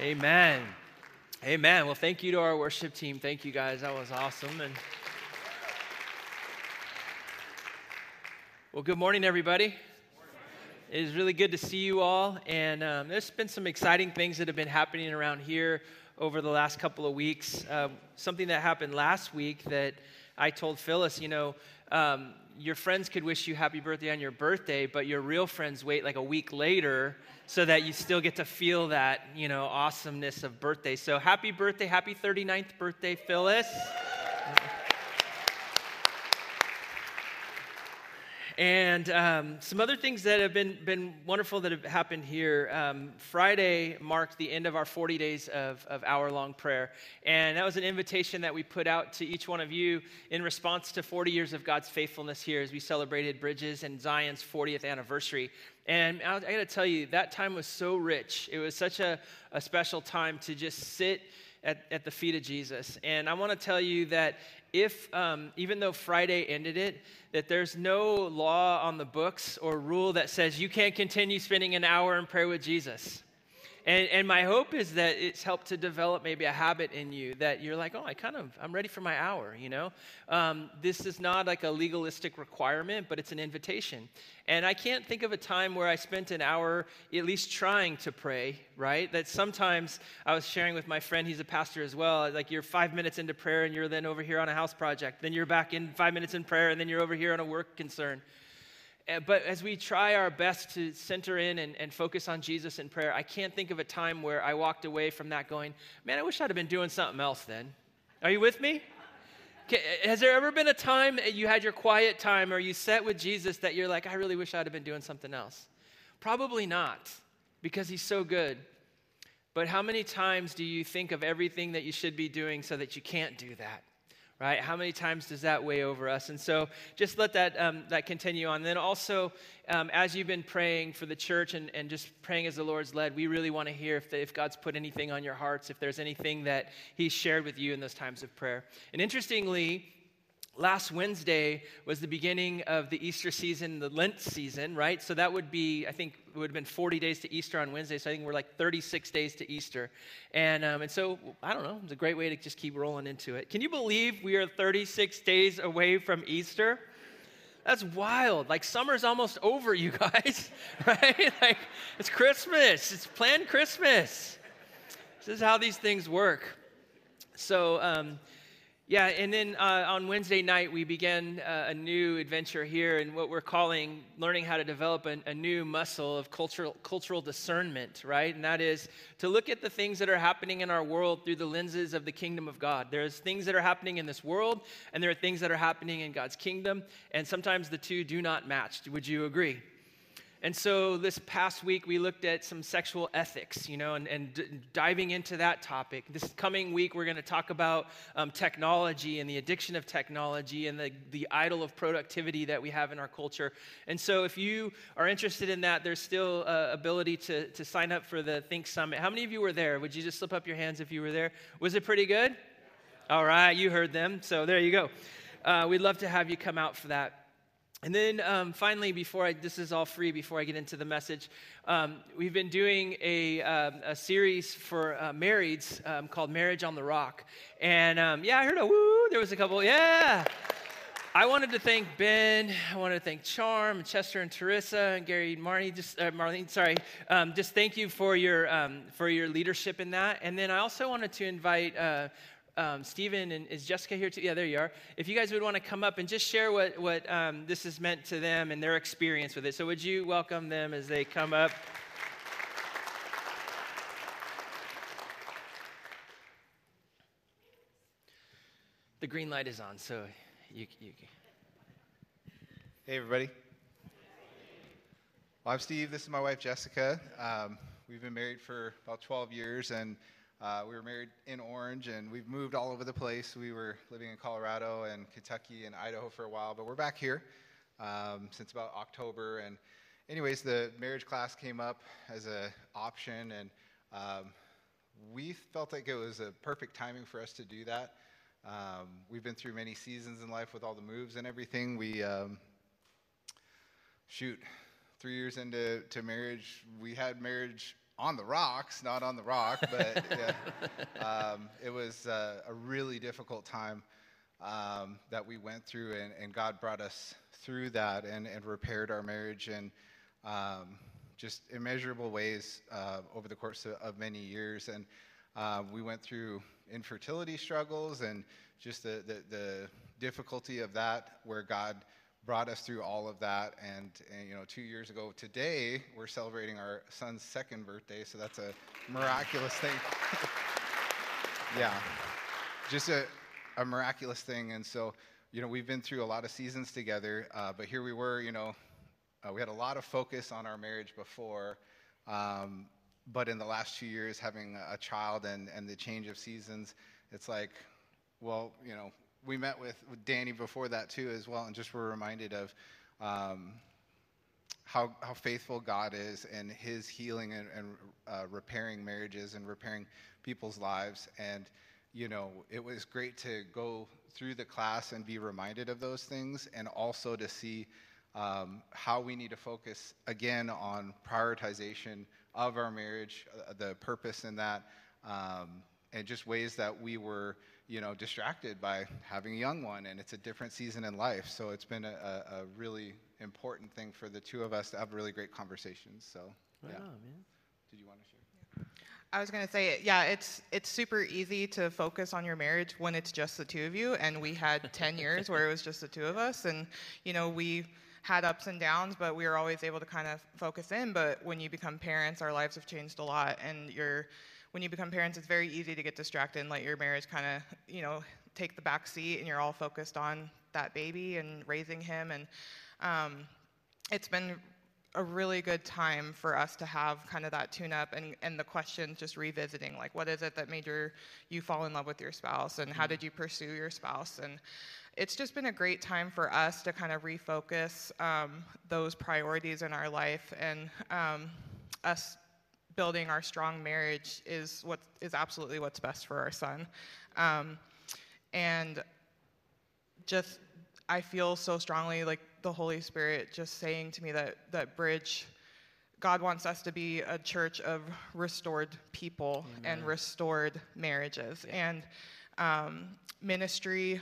Amen. Amen. Well, thank you to our worship team. Thank you guys. That was awesome. And well, good morning, everybody. It is really good to see you all. And um, there's been some exciting things that have been happening around here over the last couple of weeks. Uh, something that happened last week that I told Phyllis, you know, um, your friends could wish you happy birthday on your birthday, but your real friends wait like a week later so that you still get to feel that, you know, awesomeness of birthday. So happy birthday, happy 39th birthday, Phyllis. And um, some other things that have been, been wonderful that have happened here. Um, Friday marked the end of our 40 days of, of hour long prayer. And that was an invitation that we put out to each one of you in response to 40 years of God's faithfulness here as we celebrated Bridges and Zion's 40th anniversary. And I, I got to tell you, that time was so rich. It was such a, a special time to just sit at, at the feet of Jesus. And I want to tell you that if, um, even though Friday ended it, that there's no law on the books or rule that says you can't continue spending an hour in prayer with Jesus. And, and my hope is that it's helped to develop maybe a habit in you that you're like, oh, I kind of, I'm ready for my hour, you know? Um, this is not like a legalistic requirement, but it's an invitation. And I can't think of a time where I spent an hour at least trying to pray, right? That sometimes I was sharing with my friend, he's a pastor as well, like you're five minutes into prayer and you're then over here on a house project. Then you're back in five minutes in prayer and then you're over here on a work concern. Uh, but as we try our best to center in and, and, focus on Jesus in prayer, I can't think of a time where I walked away from that going, man, I wish I'd have been doing something else then. Are you with me? Has there ever been a time that you had your quiet time or you sat with Jesus that you're like, I really wish I'd have been doing something else? Probably not, because he's so good. But how many times do you think of everything that you should be doing so that you can't do that? Right? How many times does that weigh over us? And so just let that, um, that continue on. And then also, um, as you've been praying for the church and, and just praying as the Lord's led, we really want to hear if, the, if God's put anything on your hearts, if there's anything that He's shared with you in those times of prayer. And interestingly, last Wednesday was the beginning of the Easter season, the Lent season, right? So that would be, I think, it would have been 40 days to Easter on Wednesday. So I think we're like 36 days to Easter. And, um, and so, I don't know, it's a great way to just keep rolling into it. Can you believe we are 36 days away from Easter? That's wild. Like summer's almost over, you guys, right? Like it's Christmas, it's planned Christmas. This is how these things work. So, um, yeah, and then uh, on Wednesday night, we began uh, a new adventure here in what we're calling learning how to develop a, a, new muscle of cultural, cultural discernment, right? And that is to look at the things that are happening in our world through the lenses of the kingdom of God. There's things that are happening in this world, and there are things that are happening in God's kingdom, and sometimes the two do not match. Would you agree? And so this past week, we looked at some sexual ethics, you know, and, and d- diving into that topic. This coming week, we're going to talk about um, technology and the addiction of technology and the, the idol of productivity that we have in our culture. And so if you are interested in that, there's still uh, ability to, to sign up for the Think Summit. How many of you were there? Would you just slip up your hands if you were there? Was it pretty good? All right, you heard them. So there you go. Uh, we'd love to have you come out for that. And then um, finally, before I, this is all free, before I get into the message, um, we've been doing a, um, a series for uh, marrieds um, called Marriage on the Rock. And um, yeah, I heard a woo, there was a couple, yeah. I wanted to thank Ben, I wanted to thank Charm, Chester and Teresa, and Gary Marnie, just, uh, Marlene, sorry. Um, just thank you for your, for your leadership in that. And then I also wanted to invite uh, um, Stephen and is Jessica here too? Yeah, there you are. If you guys would want to come up and just share what, what um, this has meant to them and their experience with it. So, would you welcome them as they come up? The green light is on, so you. you hey, everybody. Well, I'm Steve. This is my wife, Jessica. Um, we've been married for about 12 years, and uh, we were married in Orange, and we've moved all over the place. We were living in Colorado and Kentucky and Idaho for a while, but we're back here um, since about October. And, anyways, the marriage class came up as an option, and um, we felt like it was a perfect timing for us to do that. Um, we've been through many seasons in life with all the moves and everything. We um, shoot three years into to marriage, we had marriage on the rocks, not on the rock, but yeah, um, it was uh, a really difficult time um, that we went through, and, and, God brought us through that and, and repaired our marriage in um, just immeasurable ways uh, over the course of, of many years. And uh, we went through infertility struggles and just the, the, the difficulty of that, where God brought us through all of that. And, and, you know, two years ago today, we're celebrating our son's second birthday, so that's a miraculous thing. yeah, just a, a miraculous thing. And so, you know, we've been through a lot of seasons together, uh, but here we were, you know, uh, we had a lot of focus on our marriage before. Um, but in the last two years, having a child and, and the change of seasons, it's like, well, you know, we met with, with Danny before that too as well, and just were reminded of um, how, how faithful God is and his healing and, and uh, repairing marriages and repairing people's lives. And, you know, it was great to go through the class and be reminded of those things and also to see um, how we need to focus again on prioritization of our marriage, uh, the purpose in that, um, and just ways that we were, you know, distracted by having a young one, and it's a different season in life. So it's been a, a really important thing for the two of us to have really great conversations. So, yeah. Wow, man. Did you want to share? I was going to say, yeah, it's it's super easy to focus on your marriage when it's just the two of you, and we had ten years where it was just the two of us, and you know we had ups and downs, but we were always able to kind of focus in. But when you become parents, our lives have changed a lot, and you're when you become parents, it's very easy to get distracted and let your marriage kind of, you know, take the back seat, and you're all focused on that baby and raising him. And um, it's been a really good time for us to have kind of that tune up and, and the questions just revisiting like what is it that made your, you fall in love with your spouse and how mm. did you pursue your spouse and it's just been a great time for us to kind of refocus um, those priorities in our life and um, us building our strong marriage is what is absolutely what's best for our son um, and just i feel so strongly like the holy spirit just saying to me that that bridge god wants us to be a church of restored people Amen. and restored marriages yeah. and um, ministry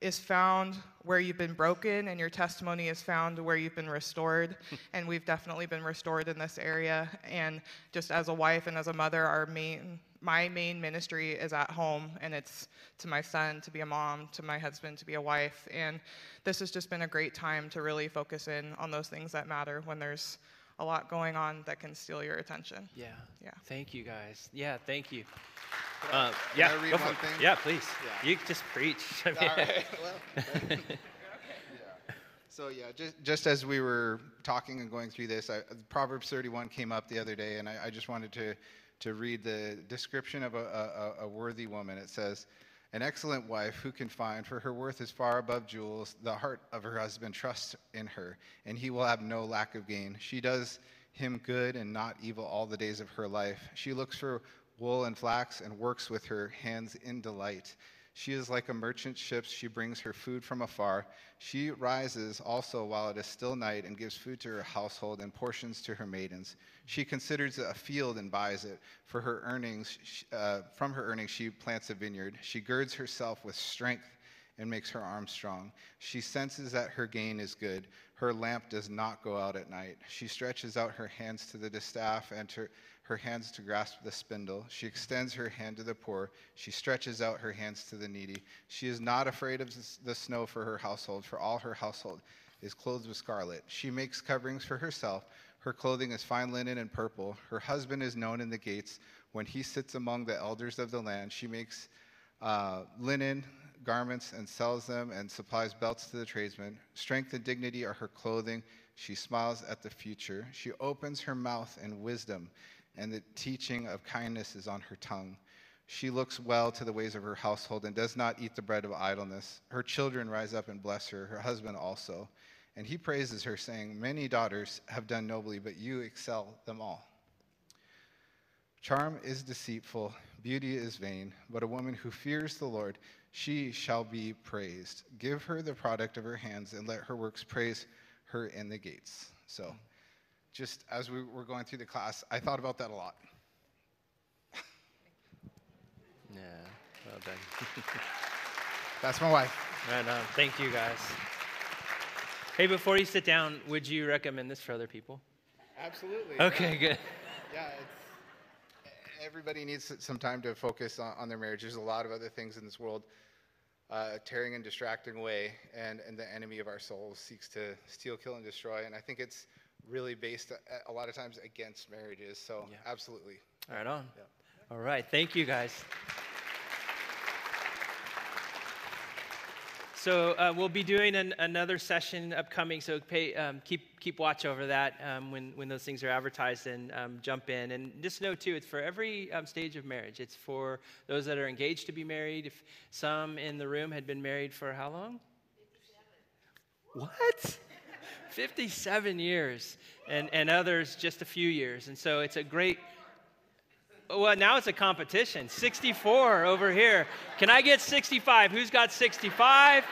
is found where you've been broken, and your testimony is found where you've been restored. and we've definitely been restored in this area. And just as a wife and as a mother, our main my main ministry is at home, and it's to my son to be a mom, to my husband to be a wife. And this has just been a great time to really focus in on those things that matter when there's a lot going on that can steal your attention. Yeah. Yeah. Thank you guys. Yeah, thank you. Uh, yeah, read one thing? Yeah, please. Yeah. You just preach. All right. Well, yeah. So yeah, just just as we were talking and going through this, I, Proverbs 31 came up the other day, and I, I, just wanted to to read the description of a, a, a worthy woman. It says, "An excellent wife who can find, for her worth is far above jewels. The heart of her husband trusts in her, and he will have no lack of gain. She does." him good and not evil all the days of her life. She looks for wool and flax and works with her hands in delight. She is like a merchant ship. She brings her food from afar. She rises also while it is still night and gives food to her household and portions to her maidens. She considers a field and buys it. For her earnings, uh, from her earnings, she plants a vineyard. She girds herself with strength and makes her arms strong. She senses that her gain is good. Her lamp does not go out at night. She stretches out her hands to the distaff and her, her hands to grasp the spindle. She extends her hand to the poor. She stretches out her hands to the needy. She is not afraid of the snow for her household, for all her household is clothed with scarlet. She makes coverings for herself. Her clothing is fine linen and purple. Her husband is known in the gates. When he sits among the elders of the land, she makes uh, linen garments and sells them and supplies belts to the tradesmen. Strength and dignity are her clothing. She smiles at the future. She opens her mouth in wisdom, and the teaching of kindness is on her tongue. She looks well to the ways of her household and does not eat the bread of idleness. Her children rise up and bless her, her husband also. And he praises her, saying, Many daughters have done nobly, but you excel them all. Charm is deceitful, beauty is vain, but a woman who fears the Lord, she shall be praised. Give her the product of her hands, and let her works praise her in the gates. So, just as we were going through the class, I thought about that a lot. yeah, well done. That's my wife. Right on. Thank you, guys. Hey, before you sit down, would you recommend this for other people? Absolutely. Okay, yeah. good. Yeah, everybody needs some time to focus on, on, their marriage. There's a lot of other things in this world uh, tearing and distracting away, and, and the enemy of our souls seeks to steal, kill, and destroy. And I think it's really based a, a lot of times against marriages. So, Yeah. absolutely. Right on. Yeah. All right. Thank you, guys. So uh, we'll be doing an, another session upcoming. So pay, um, keep keep watch over that um, when when those things are advertised and um, jump in. And just know too, it's for every um, stage of marriage. It's for those that are engaged to be married. If some in the room had been married for how long? What? 57 years, and, and others just a few years. And so it's a great, well, now it's a competition. 64 over here. Can I get 65? Who's got 65?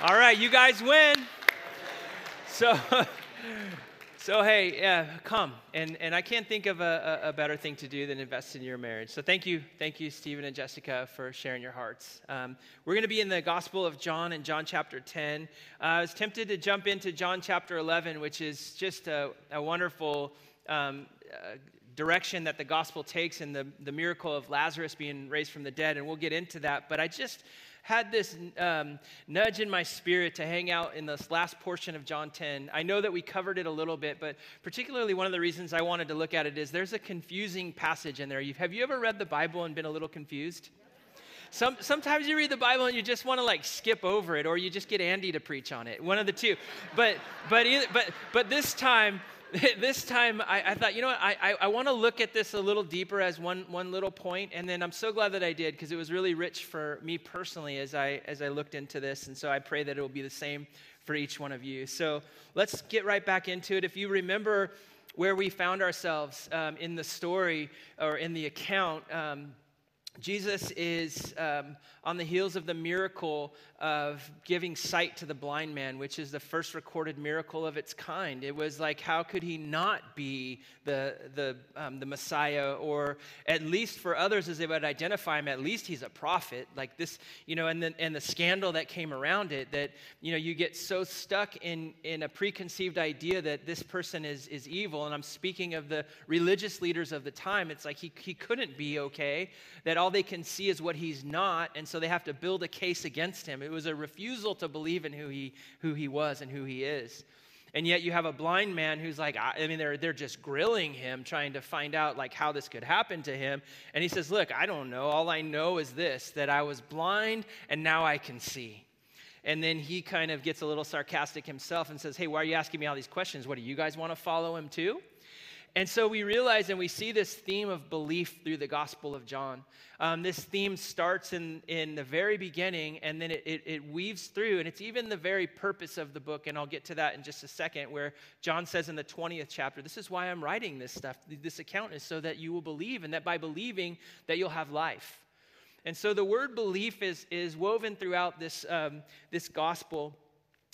All right, you guys win. So, so hey, come. And, and I can't think of a, a, better thing to do than invest in your marriage. So thank you, thank you, Stephen and Jessica, for sharing your hearts. Um, we're going to be in the Gospel of John in John chapter 10. Uh, I was tempted to jump into John chapter 11, which is just a, a wonderful um, uh, direction that the gospel takes in the, the miracle of Lazarus being raised from the dead, and we'll get into that. But I just had this um, nudge in my spirit to hang out in this last portion of John 10. I know that we covered it a little bit, but particularly one of the reasons I wanted to look at it is there's a confusing passage in there. You've, have you ever read the Bible and been a little confused? Some, sometimes you read the Bible and you just want to like skip over it, or you just get Andy to preach on it. One of the two. But but either, but but this time, this time I, I thought, you know what? I I, I want to look at this a little deeper as one one little point, and then I'm so glad that I did because it was really rich for me personally as I as I looked into this, and so I pray that it will be the same for each one of you. So let's get right back into it. If you remember where we found ourselves um, in the story or in the account. Um, Jesus is um, on the heels of the miracle of giving sight to the blind man, which is the first recorded miracle of its kind. It was like, how could he not be the, the, um, the Messiah? Or at least for others, as they would identify him, at least he's a prophet. Like this, you know, and the, and the scandal that came around it that, you know, you get so stuck in, in a preconceived idea that this person is, is evil. And I'm speaking of the religious leaders of the time. It's like he, he couldn't be okay, that all they can see is what he's not. And so they have to build a case against him. It was a refusal to believe in who he, who he was and who he is. And yet you have a blind man who's like, I mean, they're, they're just grilling him, trying to find out like how this could happen to him. And he says, look, I don't know. All I know is this, that I was blind and now I can see. And then he kind of gets a little sarcastic himself and says, hey, why are you asking me all these questions? What, do you guys want to follow him too? And so we realize and we see this theme of belief through the Gospel of John. Um, this theme starts in, in the very beginning and then it, it, it weaves through, and it's even the very purpose of the book. And I'll get to that in just a second, where John says in the 20th chapter, This is why I'm writing this stuff. This account is so that you will believe, and that by believing, that you'll have life. And so the word belief is, is woven throughout this, um, this gospel.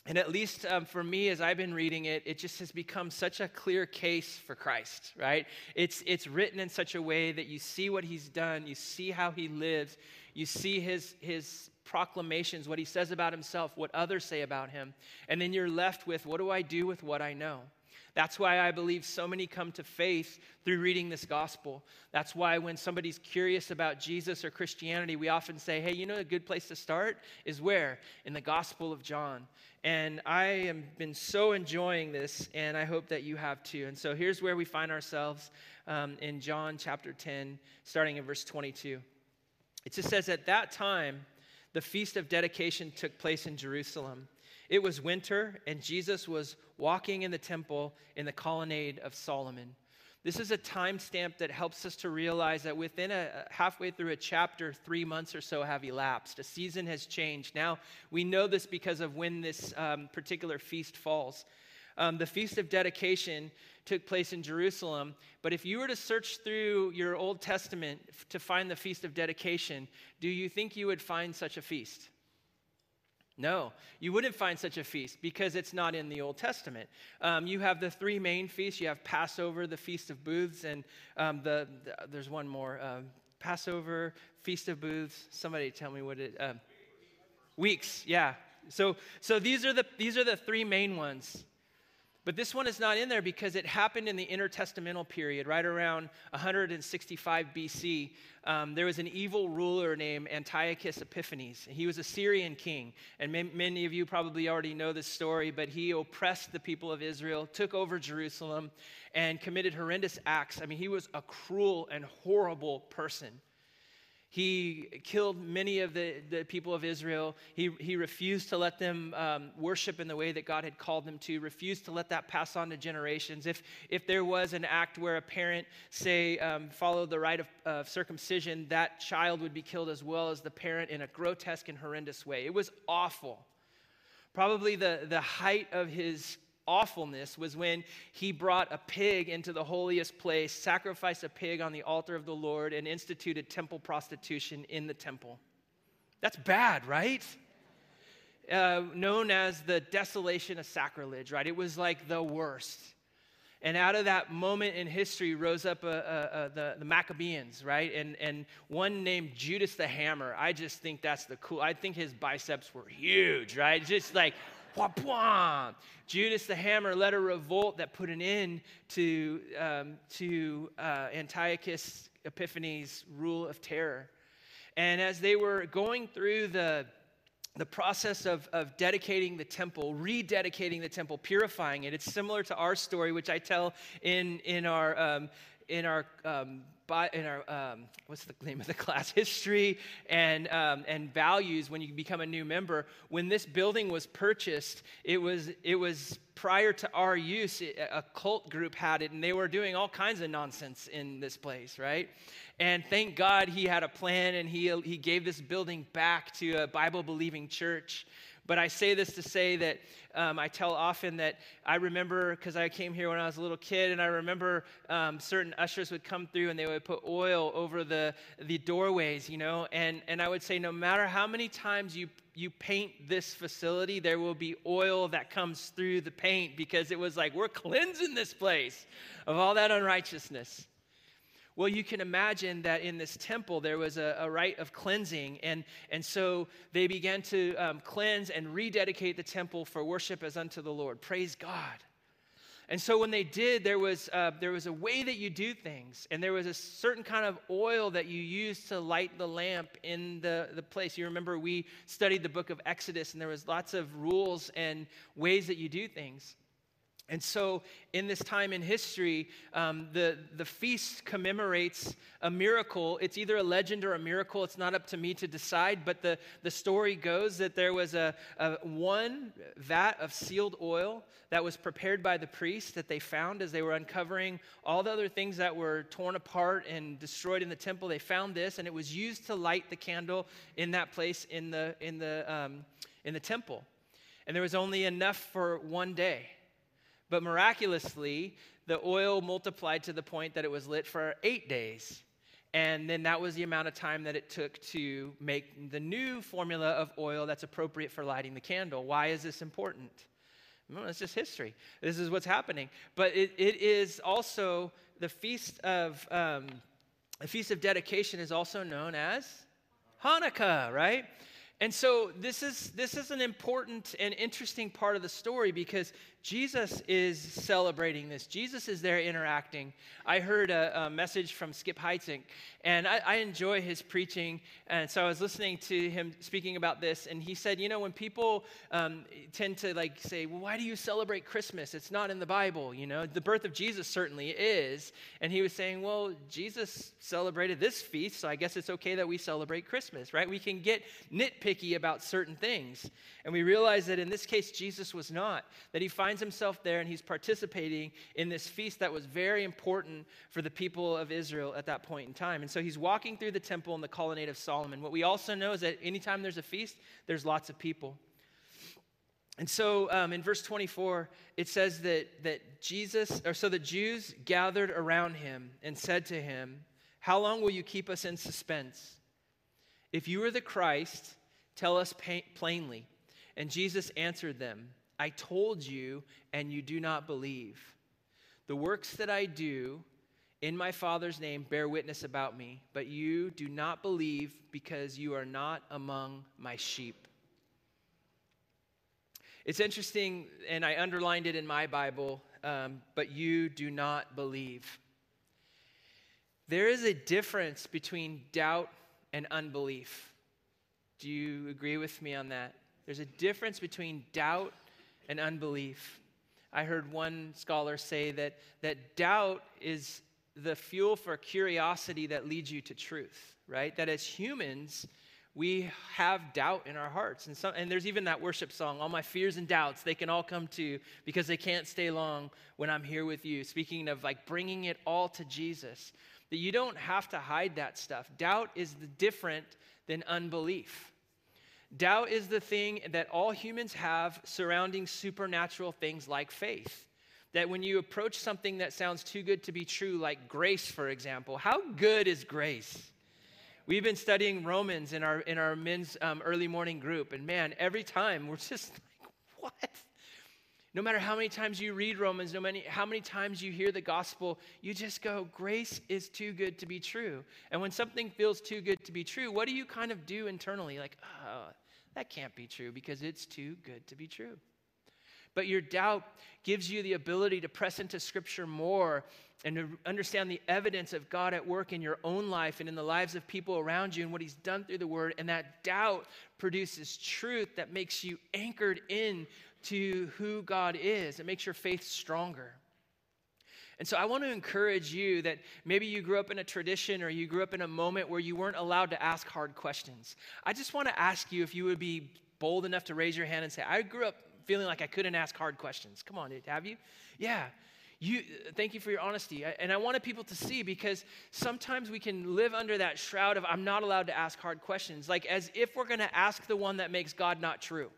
And at least um, for me, as I've been reading it, it just has become such a clear case for Christ, right? It's, it's written in such a way that you see what he's done, you see how he lives, you see his, his proclamations, what he says about himself, what others say about him. And then you're left with, what do I do with what I know? That's why I believe so many come to faith through reading this gospel. That's why when somebody's curious about Jesus or Christianity, we often say, hey, you know, a good place to start is where? In the Gospel of John. And I have been so enjoying this, and I hope that you have too. And so here's where we find ourselves um, in John chapter 10, starting in verse 22. It just says, At that time, the feast of dedication took place in Jerusalem. It was winter, and Jesus was walking in the temple in the colonnade of Solomon. This is a timestamp that helps us to realize that within a halfway through a chapter, three months or so have elapsed. A season has changed. Now, we know this because of when this um, particular feast falls. Um, the Feast of Dedication took place in Jerusalem, but if you were to search through your Old Testament to find the Feast of Dedication, do you think you would find such a feast? No, you wouldn't find such a feast because it's not in the Old Testament. Um, you have the three main feasts. You have Passover, the Feast of Booths, and um, the, the, there's one more. Um, Passover, Feast of Booths. Somebody tell me what it. Um, weeks, yeah. So, so these are the these are the three main ones. But this one is not in there because it happened in the intertestamental period, right around 165 BC. Um, there was an evil ruler named Antiochus Epiphanes. He was a Syrian king. And many of you probably already know this story, but he oppressed the people of Israel, took over Jerusalem, and committed horrendous acts. I mean, he was a cruel and horrible person. He killed many of the, the people of Israel. He, he refused to let them um, worship in the way that God had called them to, refused to let that pass on to generations. If, if there was an act where a parent, say, um, followed the rite of, of circumcision, that child would be killed as well as the parent in a grotesque and horrendous way. It was awful. Probably the, the height of his awfulness was when he brought a pig into the holiest place, sacrificed a pig on the altar of the Lord, and instituted temple prostitution in the temple. That's bad, right? Uh, known as the desolation of sacrilege, right? It was like the worst. And out of that moment in history rose up uh, uh, uh, the, the Maccabees, right? And, and one named Judas the Hammer. I just think that's the cool. I think his biceps were huge, right? Just like Bwah. Judas the Hammer led a revolt that put an end to, um, to uh, Antiochus Epiphanes' rule of terror. And as they were going through the, the process of, of dedicating the temple, rededicating the temple, purifying it, it's similar to our story, which I tell in, in our, um, in our um, in our um, what's the name of the class? History and um, and values when you become a new member. When this building was purchased it was it was prior to our use a cult group had it and they were doing all kinds of nonsense in this place right? And thank god he had a plan and he he gave this building back to a bible believing church but I say this to say that um, I tell often that I remember, because I came here when I was a little kid, and I remember um, certain ushers would come through and they would put oil over the, the doorways, you know, and, and I would say, no matter how many times you you paint this facility, there will be oil that comes through the paint because it was like, we're cleansing this place of all that unrighteousness. Well, you can imagine that in this temple there was a, a rite of cleansing, and, and so they began to um, cleanse and rededicate the temple for worship as unto the Lord. Praise God. And so when they did, there was, uh, there was a way that you do things, and there was a certain kind of oil that you used to light the lamp in the, the place. You remember we studied the book of Exodus, and there was lots of rules and ways that you do things. And so, in this time in history, um, the, the feast commemorates a miracle. It's either a legend or a miracle. It's not up to me to decide, but the, the story goes that there was a, a one vat of sealed oil that was prepared by the priest that they found as they were uncovering all the other things that were torn apart and destroyed in the temple. They found this, and it was used to light the candle in that place in the, in the, um, in the temple. And there was only enough for one day. But miraculously, the oil multiplied to the point that it was lit for eight days. And then that was the amount of time that it took to make the new formula of oil that's appropriate for lighting the candle. Why is this important? Well, it's just history. This is what's happening. But it, it is also the feast of um, the feast of dedication is also known as Hanukkah, right? And so this is this is an important and interesting part of the story because Jesus is celebrating this. Jesus is there interacting. I heard a, a message from Skip Heitzig, and I, I, enjoy his preaching. And so I was listening to him speaking about this, and he said, you know, when people um, tend to like say, well, why do you celebrate Christmas? It's not in the Bible, you know. The birth of Jesus certainly is. And he was saying, well, Jesus celebrated this feast, so I guess it's okay that we celebrate Christmas, right? We can get nitpicky about certain things. And we realize that in this case, Jesus was not, that he finds himself there and he's participating in this feast that was very important for the people of Israel at that point in time. And so he's walking through the temple in the colonnade of Solomon. What we also know is that anytime there's a feast, there's lots of people. And so um, in verse 24, it says that, that Jesus, or so the Jews gathered around him and said to him, How long will you keep us in suspense? If you are the Christ, tell us plainly. And Jesus answered them, I told you, and you do not believe. The works that I do in my Father's name bear witness about me, but you do not believe because you are not among my sheep. It's interesting, and I underlined it in my Bible, um, but you do not believe. There is a difference between doubt and unbelief. Do you agree with me on that? There's a difference between doubt and unbelief. I heard one scholar say that, that doubt is the fuel for curiosity that leads you to truth, right? That as humans, we have doubt in our hearts. And, some, and there's even that worship song, All My Fears and Doubts, they can all come to because they can't stay long when I'm here with you. Speaking of like bringing it all to Jesus, that you don't have to hide that stuff. Doubt is different than unbelief. Doubt is the thing that all humans have surrounding supernatural things like faith. That when you approach something that sounds too good to be true, like grace, for example, how good is grace? We've been studying Romans in our, in our men's um, early morning group, and man, every time we're just like, what? No matter how many times you read Romans, no how many times you hear the gospel, you just go, grace is too good to be true. And when something feels too good to be true, what do you kind of do internally? Like, oh, that can't be true because it's too good to be true. But your doubt gives you the ability to press into Scripture more and to understand the evidence of God at work in your own life and in the lives of people around you and what He's done through the Word. And that doubt produces truth that makes you anchored in to who God is. It makes your faith stronger. And so I want to encourage you that maybe you grew up in a tradition or you grew up in a moment where you weren't allowed to ask hard questions. I just want to ask you if you would be bold enough to raise your hand and say, I grew up feeling like I couldn't ask hard questions. Come on, have you? Yeah. You, thank you for your honesty. And I wanted people to see because sometimes we can live under that shroud of I'm not allowed to ask hard questions, like as if we're going to ask the one that makes God not true.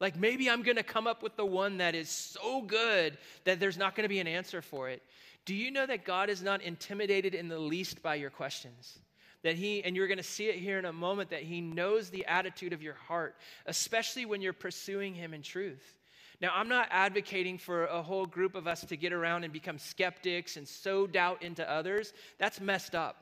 Like maybe I'm going to come up with the one that is so good that there's not going to be an answer for it. Do you know that God is not intimidated in the least by your questions? that he, and you're going to see it here in a moment, that he knows the attitude of your heart, especially when you're pursuing him in truth. Now, I'm not advocating for a whole group of us to get around and become skeptics and sow doubt into others. That's messed up.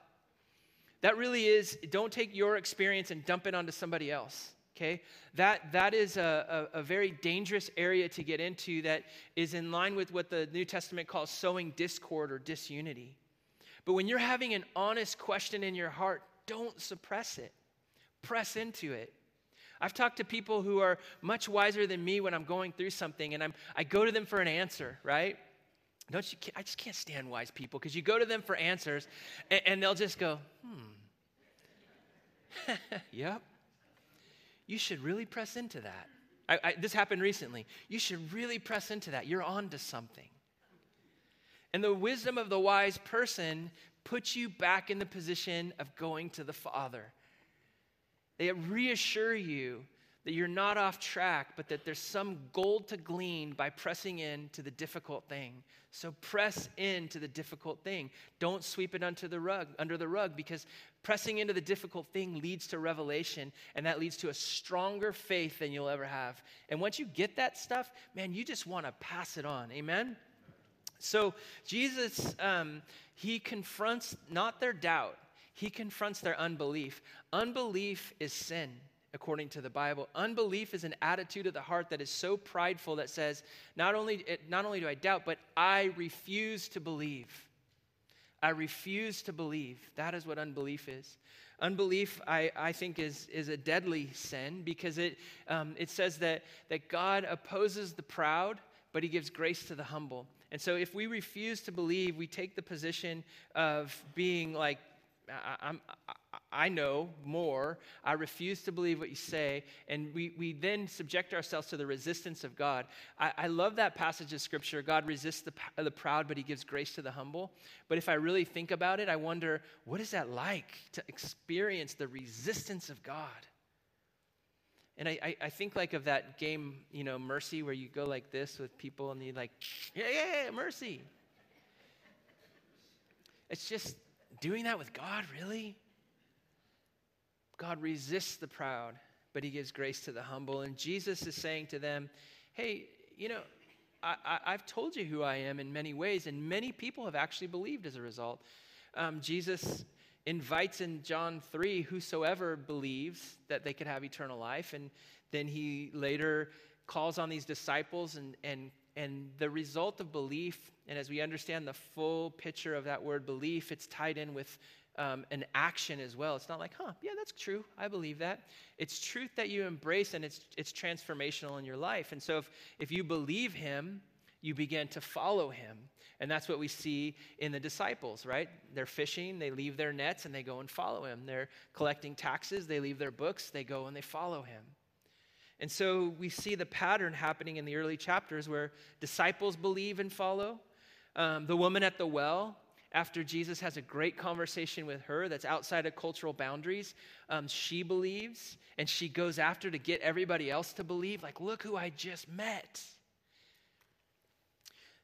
That really is, don't take your experience and dump it onto somebody else. Okay? That, that is a, a, a, very dangerous area to get into that is in line with what the New Testament calls sowing discord or disunity. But when you're having an honest question in your heart, don't suppress it, press into it. I've talked to people who are much wiser than me when I'm going through something, and I'm, I go to them for an answer, right? Don't you? I just can't stand wise people because you go to them for answers, and, and they'll just go, "Hmm, yep." You should really press into that. I, I, this happened recently. You should really press into that. You're on to something. And the wisdom of the wise person puts you back in the position of going to the Father. They reassure you that you're not off track, but that there's some gold to glean by pressing in to the difficult thing. So press into the difficult thing. Don't sweep it under the rug, under the rug, because pressing into the difficult thing leads to revelation, and that leads to a stronger faith than you'll ever have. And once you get that stuff, man, you just want to pass it on. Amen? So Jesus, um, he confronts not their doubt, he confronts their unbelief. Unbelief is sin, according to the Bible. Unbelief is an attitude of the heart that is so prideful that says, not only, not only do I doubt, but I refuse to believe. I refuse to believe. That is what unbelief is. Unbelief, I, I think, is, is a deadly sin because it, um, it says that, that God opposes the proud, but he gives grace to the humble. And so if we refuse to believe, we take the position of being like, I, am I know more. I refuse to believe what you say. And we, we then subject ourselves to the resistance of God. I, I love that passage of scripture. God resists the, the proud, but he gives grace to the humble. But if I really think about it, I wonder, what is that like to experience the resistance of God? And I, I, I, think like of that game, you know, Mercy, where you go like this with people and you like, yeah, yeah, yeah, Mercy. It's just doing that with God, really? God resists the proud, but he gives grace to the humble. And Jesus is saying to them, hey, you know, I, have told you who I am in many ways, and many people have actually believed as a result. Um, Jesus invites in John 3 whosoever believes that they could have eternal life. And then he later calls on these disciples, and, and, and the result of belief, and as we understand the full picture of that word belief, it's tied in with um, an action as well. It's not like, huh, yeah, that's true. I believe that. It's truth that you embrace, and it's, it's transformational in your life. And so if, if you believe him, you begin to follow him. And that's what we see in the disciples, right? They're fishing, they leave their nets, and they go and follow him. They're collecting taxes, they leave their books, they go and they follow him. And so we see the pattern happening in the early chapters where disciples believe and follow. Um, the woman at the well, after Jesus has a great conversation with her that's outside of cultural boundaries, um, she believes and she goes after to get everybody else to believe, like, look who I just met.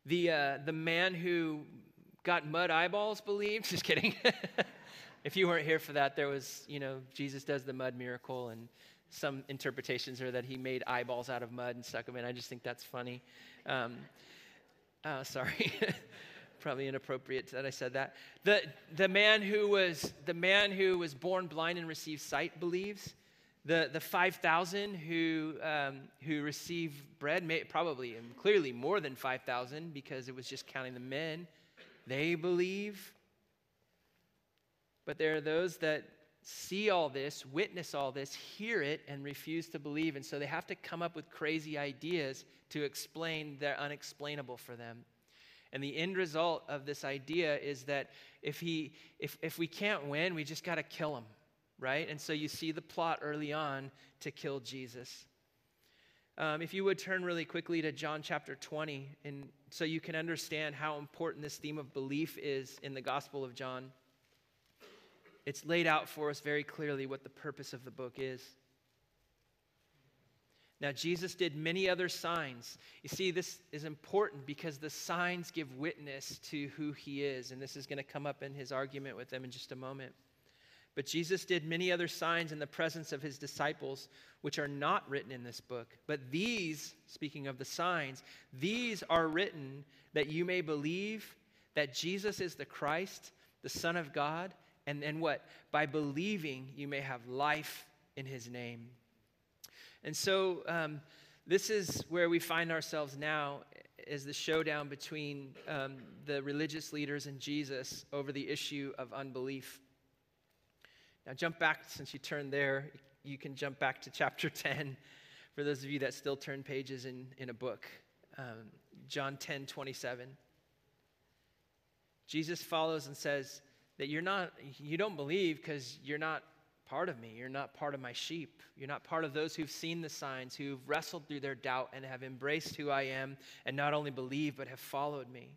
The, uh, the man who got mud eyeballs believed, just kidding. if you weren't here for that, there was, you know, Jesus does the mud miracle, and some interpretations are that he made eyeballs out of mud and stuck them in. I just think that's funny. Um, uh, sorry. Probably inappropriate that I said that. The, the, man who was, the man who was born blind and received sight believes. The, the 5,000 who, um, who received bread, may, probably and clearly more than 5,000 because it was just counting the men, they believe. But there are those that see all this, witness all this, hear it, and refuse to believe. And so they have to come up with crazy ideas to explain the unexplainable for them. And the end result of this idea is that if, he, if, if we can't win, we just got to kill him right? And so you see the plot early on to kill Jesus. Um, if you would turn really quickly to John chapter 20, and so you can understand how important this theme of belief is in the Gospel of John. It's laid out for us very clearly what the purpose of the book is. Now, Jesus did many other signs. You see, this is important because the signs give witness to who he is, and this is going to come up in his argument with them in just a moment. But Jesus did many other signs in the presence of his disciples, which are not written in this book. But these, speaking of the signs, these are written that you may believe that Jesus is the Christ, the Son of God, and then what? By believing, you may have life in his name. And so, um, this is where we find ourselves now is the showdown between um, the religious leaders and Jesus over the issue of unbelief. Now, jump back, since you turned there, you can jump back to chapter 10 for those of you that still turn pages in, in a book. Um, John 10 27. Jesus follows and says that you're not, you don't believe because you're not part of me. You're not part of my sheep. You're not part of those who've seen the signs, who've wrestled through their doubt and have embraced who I am and not only believe, but have followed me.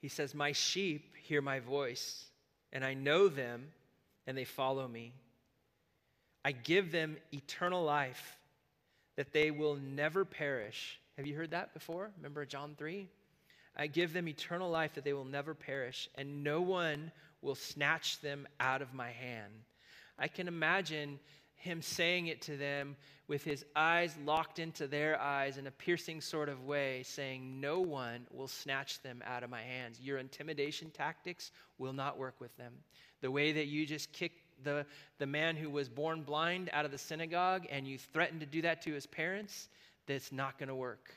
He says, My sheep hear my voice and I know them, and they follow me. I give them eternal life, that they will never perish. Have you heard that before? Remember John 3? I give them eternal life, that they will never perish, and no one will snatch them out of my hand. I can imagine him saying it to them with his eyes locked into their eyes in a piercing sort of way, saying, No one will snatch them out of my hands. Your intimidation tactics will not work with them. The way that you just kicked the, the man who was born blind out of the synagogue and you threatened to do that to his parents, that's not going to work.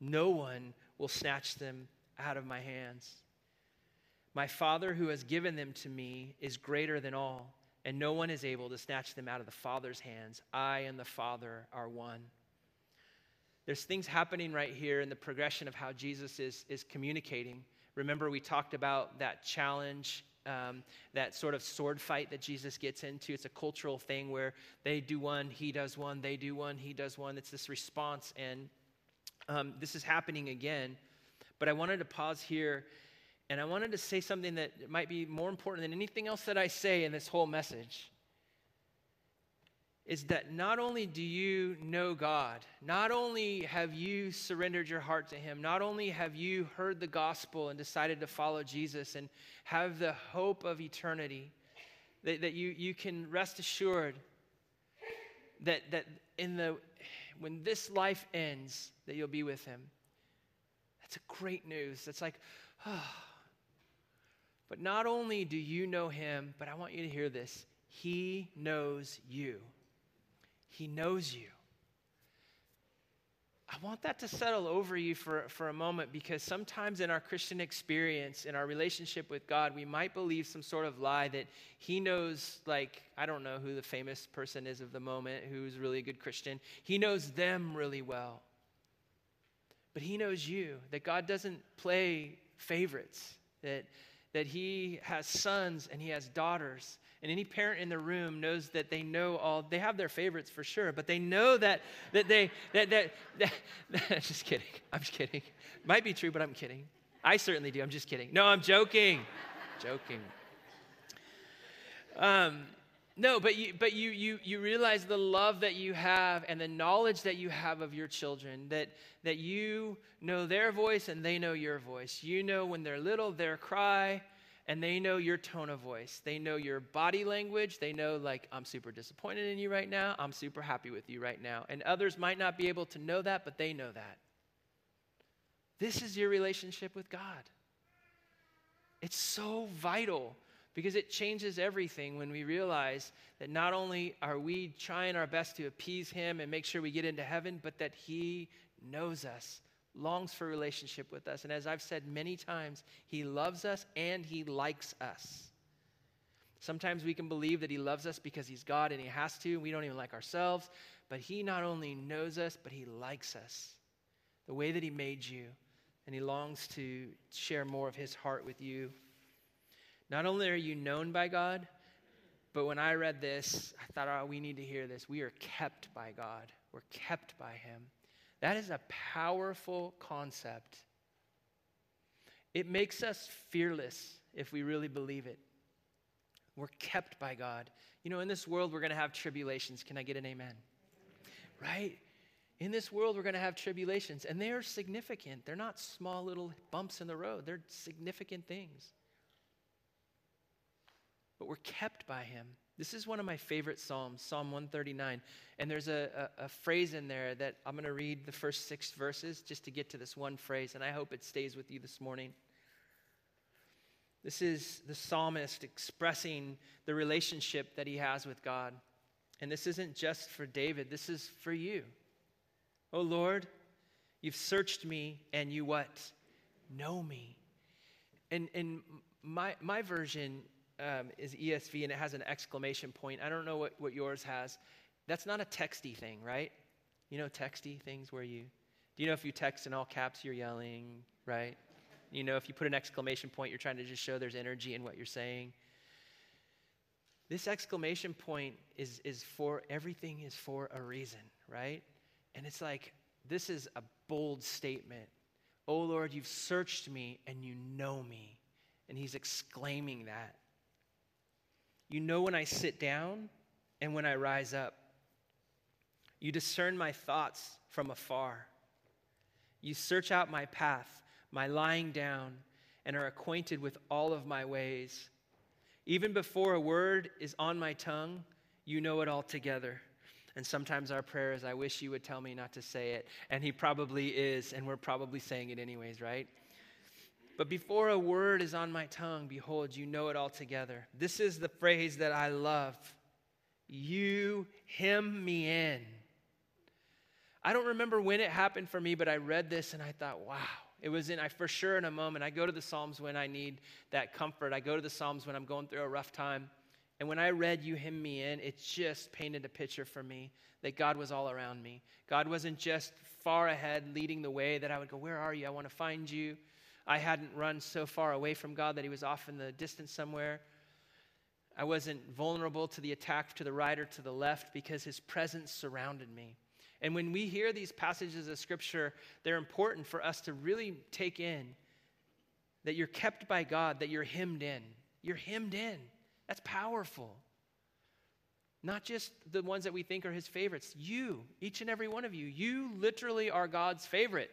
No one will snatch them out of my hands. My Father who has given them to me is greater than all and no one is able to snatch them out of the Father's hands. I and the Father are one. There's things happening right here in the progression of how Jesus is, is communicating. Remember, we talked about that challenge, um, that sort of sword fight that Jesus gets into. It's a cultural thing where they do one, he does one, they do one, he does one. It's this response, and um, this is happening again. But I wanted to pause here and I wanted to say something that might be more important than anything else that I say in this whole message. Is that not only do you know God, not only have you surrendered your heart to Him, not only have you heard the gospel and decided to follow Jesus and have the hope of eternity, that, that you, you can rest assured that, that in the, when this life ends, that you'll be with him. That's a great news. That's like, oh. But not only do you know him, but I want you to hear this. He knows you. He knows you. I want that to settle over you for, for a moment because sometimes in our Christian experience, in our relationship with God, we might believe some sort of lie that He knows, like, I don't know who the famous person is of the moment who's really a good Christian. He knows them really well. But He knows you, that God doesn't play favorites, that, that He has sons and He has daughters, and any parent in the room knows that they know all, they have their favorites for sure, but they know that, that they, that, that, that, that just kidding. I'm just kidding. Might be true, but I'm kidding. I certainly do. I'm just kidding. No, I'm joking. joking. Um, no, but you, but you, you, you realize the love that you have and the knowledge that you have of your children, that, that you know their voice and they know your voice. You know when they're little, their cry, and they know your tone of voice. They know your body language. They know, like, I'm super disappointed in you right now. I'm super happy with you right now. And others might not be able to know that, but they know that. This is your relationship with God. It's so vital because it changes everything when we realize that not only are we trying our best to appease Him and make sure we get into heaven, but that He knows us longs for relationship with us. And as I've said many times, He loves us and He likes us. Sometimes we can believe that He loves us because He's God and He has to, and we don't even like ourselves. But He not only knows us, but He likes us the way that He made you, and He longs to share more of His heart with you. Not only are you known by God, but when I read this, I thought, oh, we need to hear this. We are kept by God, we're kept by Him. That is a powerful concept. It makes us fearless if we really believe it. We're kept by God. You know, in this world, we're going to have tribulations. Can I get an amen? Right? In this world, we're going to have tribulations, and they are significant. They're not small little bumps in the road, they're significant things. But we're kept by Him. This is one of my favorite Psalms, Psalm 139. And there's a, a, a phrase in there that I'm going to read the first six verses just to get to this one phrase, and I hope it stays with you this morning. This is the psalmist expressing the relationship that he has with God. And this isn't just for David, this is for you. Oh Lord, you've searched me and you what? Know me. And, and my, my version um, is ESV and it has an exclamation point. I don't know what, what yours has. That's not a texty thing, right? You know, texty things where you, do you know if you text in all caps, you're yelling, right? You know, if you put an exclamation point, you're trying to just show there's energy in what you're saying. This exclamation point is, is for everything is for a reason, right? And it's like, this is a bold statement. Oh Lord, you've searched me and you know me. And he's exclaiming that. You know when I sit down and when I rise up. You discern my thoughts from afar. You search out my path, my lying down, and are acquainted with all of my ways. Even before a word is on my tongue, you know it altogether. And sometimes our prayer is, I wish you would tell me not to say it. And he probably is, and we're probably saying it anyways, right? But before a word is on my tongue, behold, you know it altogether. This is the phrase that I love. You hem me in. I don't remember when it happened for me, but I read this and I thought, wow. It was in, I for sure in a moment. I go to the Psalms when I need that comfort. I go to the Psalms when I'm going through a rough time. And when I read You Hem Me In, it just painted a picture for me that God was all around me. God wasn't just far ahead leading the way that I would go, Where are you? I want to find you. I hadn't run so far away from God that he was off in the distance somewhere. I wasn't vulnerable to the attack to the right or to the left because his presence surrounded me. And when we hear these passages of scripture, they're important for us to really take in that you're kept by God, that you're hemmed in. You're hemmed in. That's powerful. Not just the ones that we think are his favorites. You, each and every one of you, you literally are God's favorite.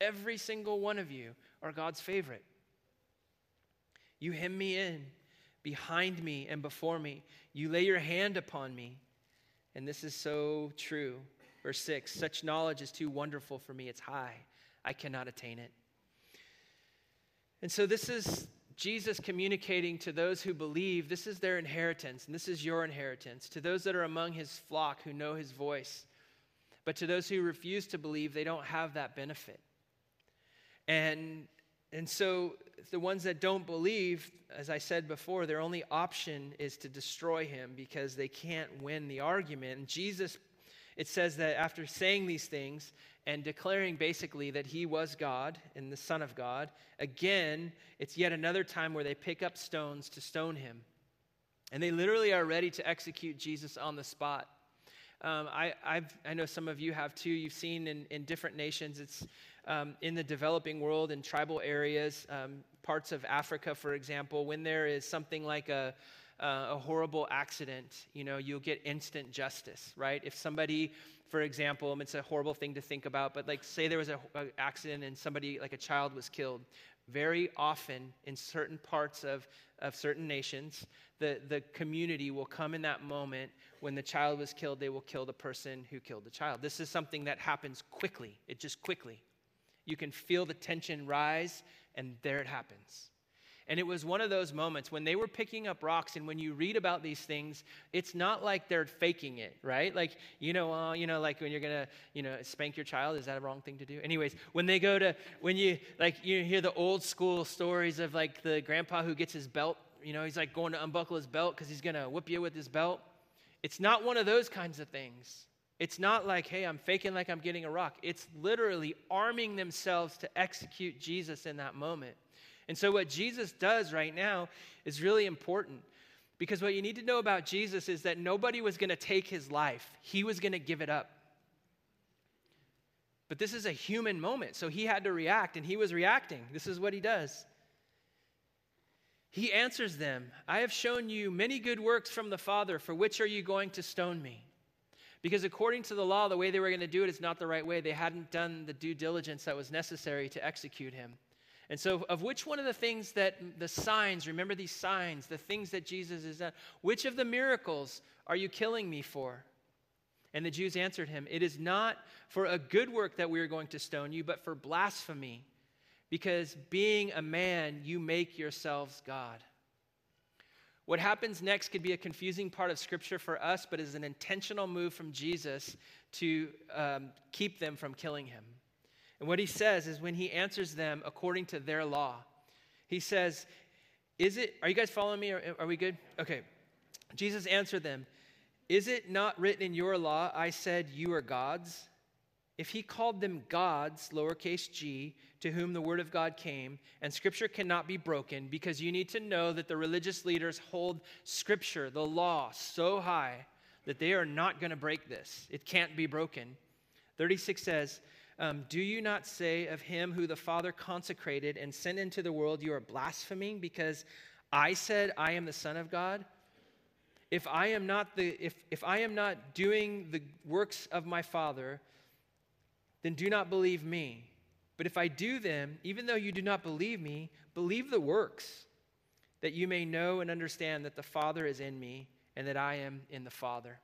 Every single one of you are God's favorite. You hem me in behind me and before me. You lay your hand upon me. And this is so true. Verse 6 Such knowledge is too wonderful for me, it's high. I cannot attain it. And so, this is Jesus communicating to those who believe this is their inheritance, and this is your inheritance. To those that are among his flock who know his voice. But to those who refuse to believe, they don't have that benefit. And, and so the ones that don't believe, as I said before, their only option is to destroy him because they can't win the argument. And Jesus, it says that after saying these things and declaring basically that he was God and the Son of God, again, it's yet another time where they pick up stones to stone him. And they literally are ready to execute Jesus on the spot. Um, I, I've, i know some of you have too. You've seen in, in different nations, it's um, in the developing world, in tribal areas, um, parts of Africa, for example, when there is something like a, uh, a horrible accident, you know, you'll get instant justice, right? If somebody, for example, it's a horrible thing to think about, but like say there was an accident and somebody, like a child, was killed. Very often, in certain parts of, of certain nations, the, the community will come in that moment when the child was killed, they will kill the person who killed the child. This is something that happens quickly. It just quickly. You can feel the tension rise, and there it happens. And it was one of those moments when they were picking up rocks, and when you read about these things, it's not like they're faking it, right? Like, you know, uh, you know, like when you're gonna, you know, spank your child, is that a wrong thing to do? Anyways, when they go to, when you, like, you hear the old school stories of like the grandpa who gets his belt, you know, he's like going to unbuckle his belt because he's gonna whip you with his belt. It's not one of those kinds of things. It's not like, hey, I'm faking like I'm getting a rock. It's literally arming themselves to execute Jesus in that moment. And so, what Jesus does right now is really important because what you need to know about Jesus is that nobody was going to take his life, he was going to give it up. But this is a human moment, so he had to react, and he was reacting. This is what he does. He answers them I have shown you many good works from the Father, for which are you going to stone me? Because according to the law, the way they were going to do it is not the right way. They hadn't done the due diligence that was necessary to execute him. And so, of which one of the things that the signs, remember these signs, the things that Jesus has done, which of the miracles are you killing me for? And the Jews answered him, It is not for a good work that we are going to stone you, but for blasphemy, because being a man, you make yourselves God. What happens next could be a confusing part of Scripture for us, but is an intentional move from Jesus to um, keep them from killing him. And what he says is when he answers them according to their law, he says, Is it, are you guys following me? Are, are we good? Okay. Jesus answered them, Is it not written in your law, I said, You are gods? If he called them gods, lowercase g, to whom the word of God came, and scripture cannot be broken, because you need to know that the religious leaders hold scripture, the law, so high that they are not going to break this. It can't be broken. 36 says, um, Do you not say of him who the Father consecrated and sent into the world, you are blaspheming because I said I am the Son of God? If I am not, the, if, if I am not doing the works of my Father, then do not believe me. But if I do them, even though you do not believe me, believe the works, that you may know and understand that the Father is in me and that I am in the Father.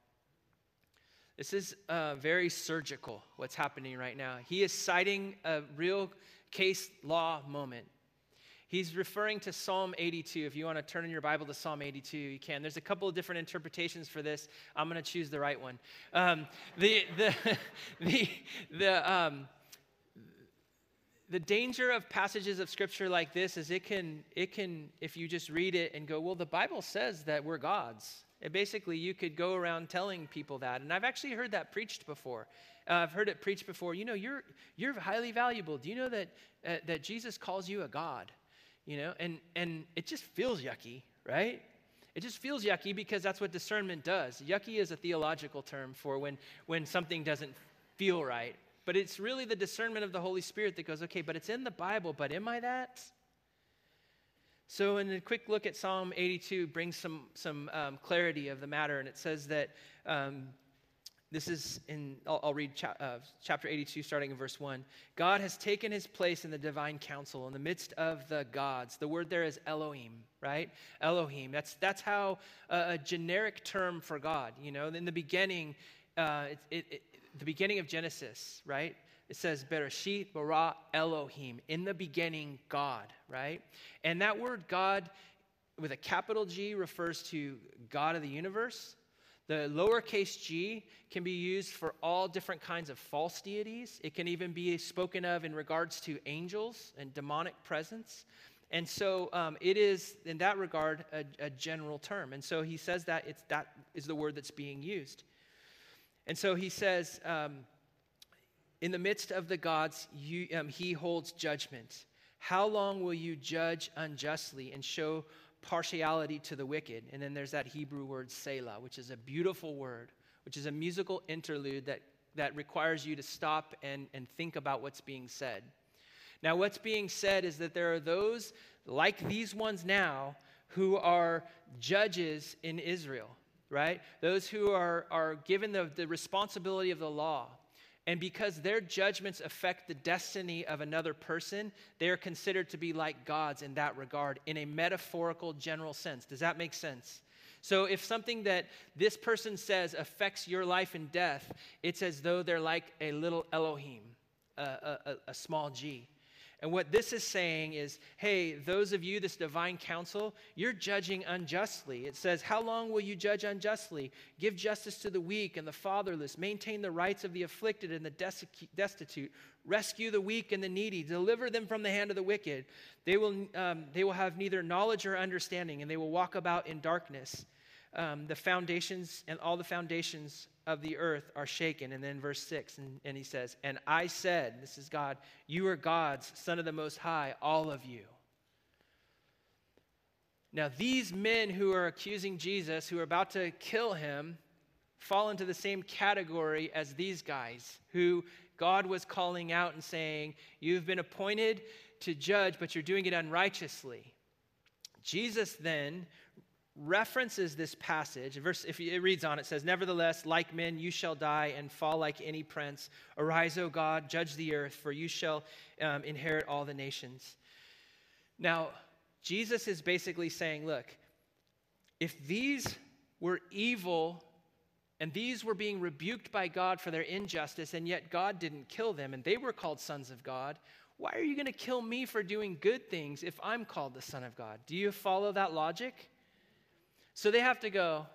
This is uh, very surgical, what's happening right now. He is citing a real case law moment. He's referring to Psalm 82. If you want to turn in your Bible to Psalm 82, you can. There's a couple of different interpretations for this. I'm going to choose the right one. Um, the, the, the, the, um, the danger of passages of scripture like this is it can, it can, if you just read it and go, well, the Bible says that we're gods. It basically, you could go around telling people that. And I've actually heard that preached before. Uh, I've heard it preached before. You know, you're, you're highly valuable. Do you know that, uh, that Jesus calls you a God? You know, and, and it just feels yucky, right? It just feels yucky because that's what discernment does. Yucky is a theological term for when, when something doesn't feel right. But it's really the discernment of the Holy Spirit that goes, okay, but it's in the Bible, but am I that? So, in a quick look at Psalm 82, brings some, some um, clarity of the matter, and it says that um, this is in, I'll, I'll read cha- uh, chapter 82, starting in verse 1. God has taken his place in the divine council in the midst of the gods. The word there is Elohim, right? Elohim. That's, that's how uh, a generic term for God, you know. In the beginning, uh, it, it, it, the beginning of Genesis, right? It says, Bereshit bara Elohim, in the beginning, God, right? And that word God with a capital G refers to God of the universe. The lowercase g can be used for all different kinds of false deities. It can even be spoken of in regards to angels and demonic presence. And so um, it is, in that regard, a, a, general term. And so he says that it's, that is the word that's being used. And so he says, um, in the midst of the gods, you, um, he holds judgment. How long will you judge unjustly and show partiality to the wicked? And then there's that Hebrew word Selah, which is a beautiful word, which is a musical interlude that, that requires you to stop and, and think about what's being said. Now, what's being said is that there are those like these ones now who are judges in Israel, right? Those who are, are given the, the responsibility of the law. And because their judgments affect the destiny of another person, they are considered to be like gods in that regard, in a metaphorical, general sense. Does that make sense? So, if something that this person says affects your life and death, it's as though they're like a little Elohim, a, a, a small g. And what this is saying is hey, those of you, this divine council, you're judging unjustly. It says, How long will you judge unjustly? Give justice to the weak and the fatherless, maintain the rights of the afflicted and the destitute, rescue the weak and the needy, deliver them from the hand of the wicked. They will, um, they will have neither knowledge or understanding, and they will walk about in darkness. Um, the foundations and all the foundations of the earth are shaken. And then verse 6, and, and he says, And I said, This is God, you are God's, Son of the Most High, all of you. Now, these men who are accusing Jesus, who are about to kill him, fall into the same category as these guys who God was calling out and saying, You've been appointed to judge, but you're doing it unrighteously. Jesus then references this passage. Verse, if it reads on, it says, Nevertheless, like men, you shall die and fall like any prince. Arise, O God, judge the earth, for you shall um, inherit all the nations. Now, Jesus is basically saying, Look, if these were evil and these were being rebuked by God for their injustice, and yet God didn't kill them, and they were called sons of God, why are you going to kill me for doing good things if I'm called the Son of God? Do you follow that logic? So they have to go,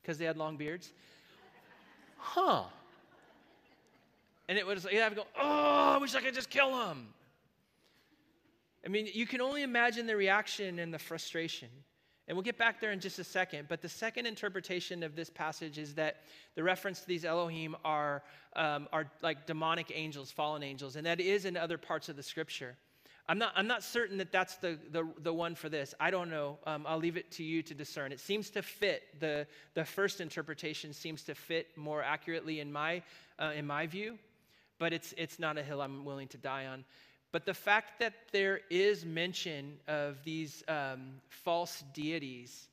because they had long beards, huh? And it was, they have to go, oh, I wish I could just kill him. I mean, you can only imagine the reaction and the frustration. And we'll get back there in just a second. But the second interpretation of this passage is that the reference to these Elohim are, um, are like demonic angels, fallen angels. And that is in other parts of the scripture. I'm not, I'm not certain that that's the, the, the one for this. I don't know. Um, I'll leave it to you to discern. It seems to fit, the, the first interpretation seems to fit more accurately in my, uh, in my view, but it's, it's not a hill I'm willing to die on. But the fact that there is mention of these um, false deities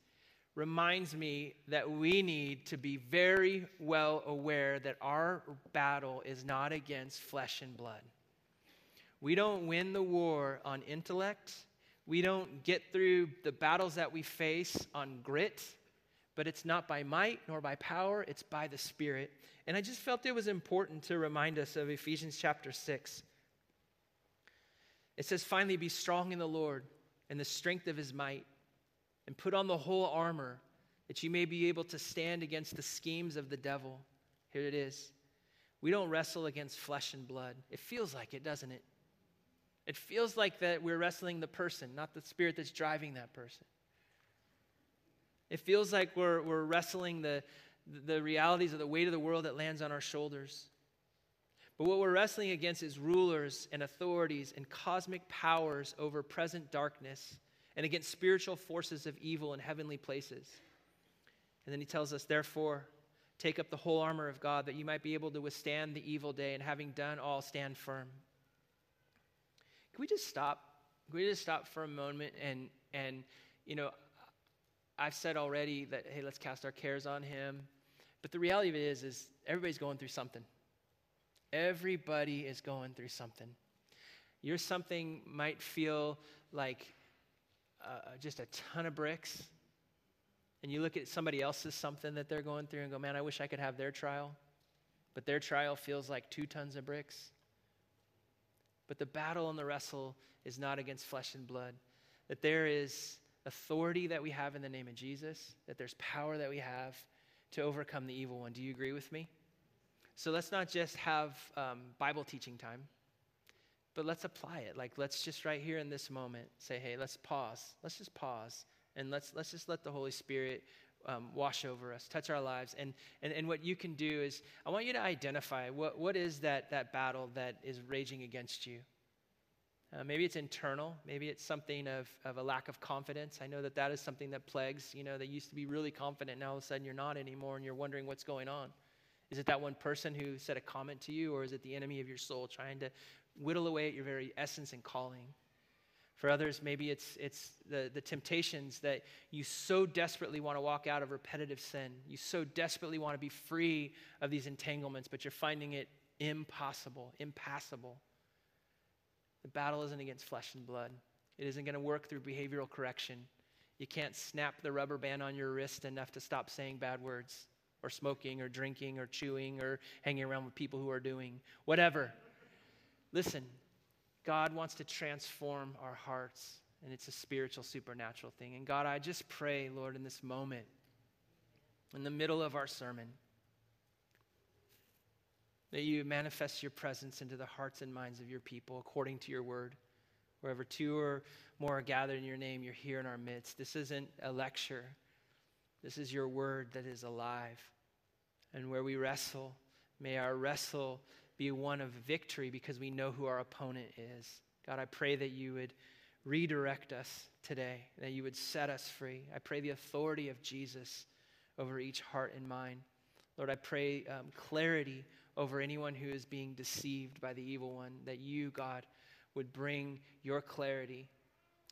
reminds me that we need to be very well aware that our battle is not against flesh and blood. We don't win the war on intellect. We don't get through the battles that we face on grit, but it's not by might nor by power, it's by the Spirit. And I just felt it was important to remind us of Ephesians chapter 6. It says, Finally, be strong in the Lord and the strength of his might, and put on the whole armor that you may be able to stand against the schemes of the devil. Here it is. We don't wrestle against flesh and blood. It feels like it, doesn't it? It feels like that we're wrestling the person, not the spirit that's driving that person. It feels like we're, we're wrestling the, the realities of the weight of the world that lands on our shoulders. But what we're wrestling against is rulers and authorities and cosmic powers over present darkness and against spiritual forces of evil in heavenly places. And then he tells us, therefore, take up the whole armor of God that you might be able to withstand the evil day and having done all, stand firm. Can we just stop? Can we just stop for a moment and and you know, I've said already that hey, let's cast our cares on him. But the reality of it is is everybody's going through something. Everybody is going through something. Your something might feel like uh, just a ton of bricks. And you look at somebody else's something that they're going through and go, man, I wish I could have their trial. but their trial feels like two tons of bricks. But the battle and the wrestle is not against flesh and blood, that there is authority that we have in the name of Jesus, that there's power that we have to overcome the evil one. Do you agree with me? So let's not just have um, Bible teaching time, but let's apply it. Like, let's just right here in this moment say, hey, let's pause. Let's just pause and let's, let's just let the Holy Spirit um, wash over us, touch our lives. And, and, and what you can do is, I want you to identify what, what is that, that battle that is raging against you. Uh, maybe it's internal. Maybe it's something of, of a lack of confidence. I know that that is something that plagues, you know, that used to be really confident. Now all of a sudden you're not anymore and you're wondering what's going on. Is it that one person who said a comment to you, or is it the enemy of your soul trying to whittle away at your very essence and calling? For others, maybe it's, it's the, the temptations that you so desperately want to walk out of repetitive sin. You so desperately want to be free of these entanglements, but you're finding it impossible, impassable. The battle isn't against flesh and blood, it isn't going to work through behavioral correction. You can't snap the rubber band on your wrist enough to stop saying bad words, or smoking, or drinking, or chewing, or hanging around with people who are doing whatever. Listen, God wants to transform our hearts, and it's a spiritual, supernatural thing. And God, I just pray, Lord, in this moment, in the middle of our sermon, that you manifest your presence into the hearts and minds of your people according to your word. Wherever two or more are gathered in your name, you're here in our midst. This isn't a lecture, this is your word that is alive. And where we wrestle, may our wrestle be one of victory because we know who our opponent is. God, I pray that you would redirect us today, that you would set us free. I pray the authority of Jesus over each heart and mind. Lord, I pray um, clarity over anyone who is being deceived by the evil one, that you, God, would bring your clarity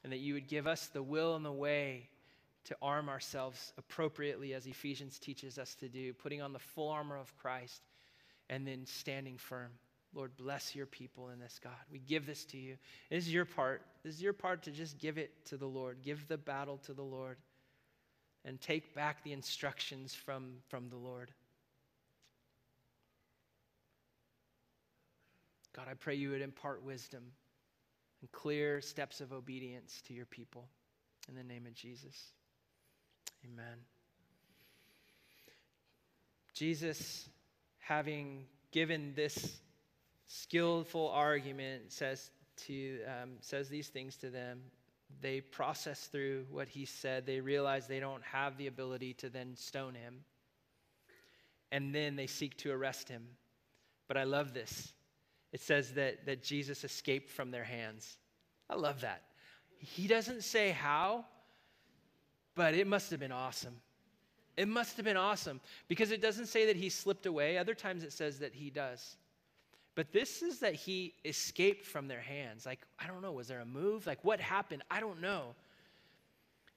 and that you would give us the will and the way to arm ourselves appropriately as Ephesians teaches us to do, putting on the full armor of Christ and then standing firm. Lord, bless your people in this, God. We give this to you. This is your part. This is your part to just give it to the Lord. Give the battle to the Lord and take back the instructions from, from the Lord. God, I pray you would impart wisdom and clear steps of obedience to your people. In the name of Jesus. Amen. Jesus having given this skillful argument, says, to, um, says these things to them. They process through what he said. They realize they don't have the ability to then stone him. And then they seek to arrest him. But I love this. It says that, that Jesus escaped from their hands. I love that. He doesn't say how, but it must have been awesome. It must have been awesome because it doesn't say that he slipped away. Other times it says that he does. But this is that he escaped from their hands. Like, I don't know, was there a move? Like, what happened? I don't know.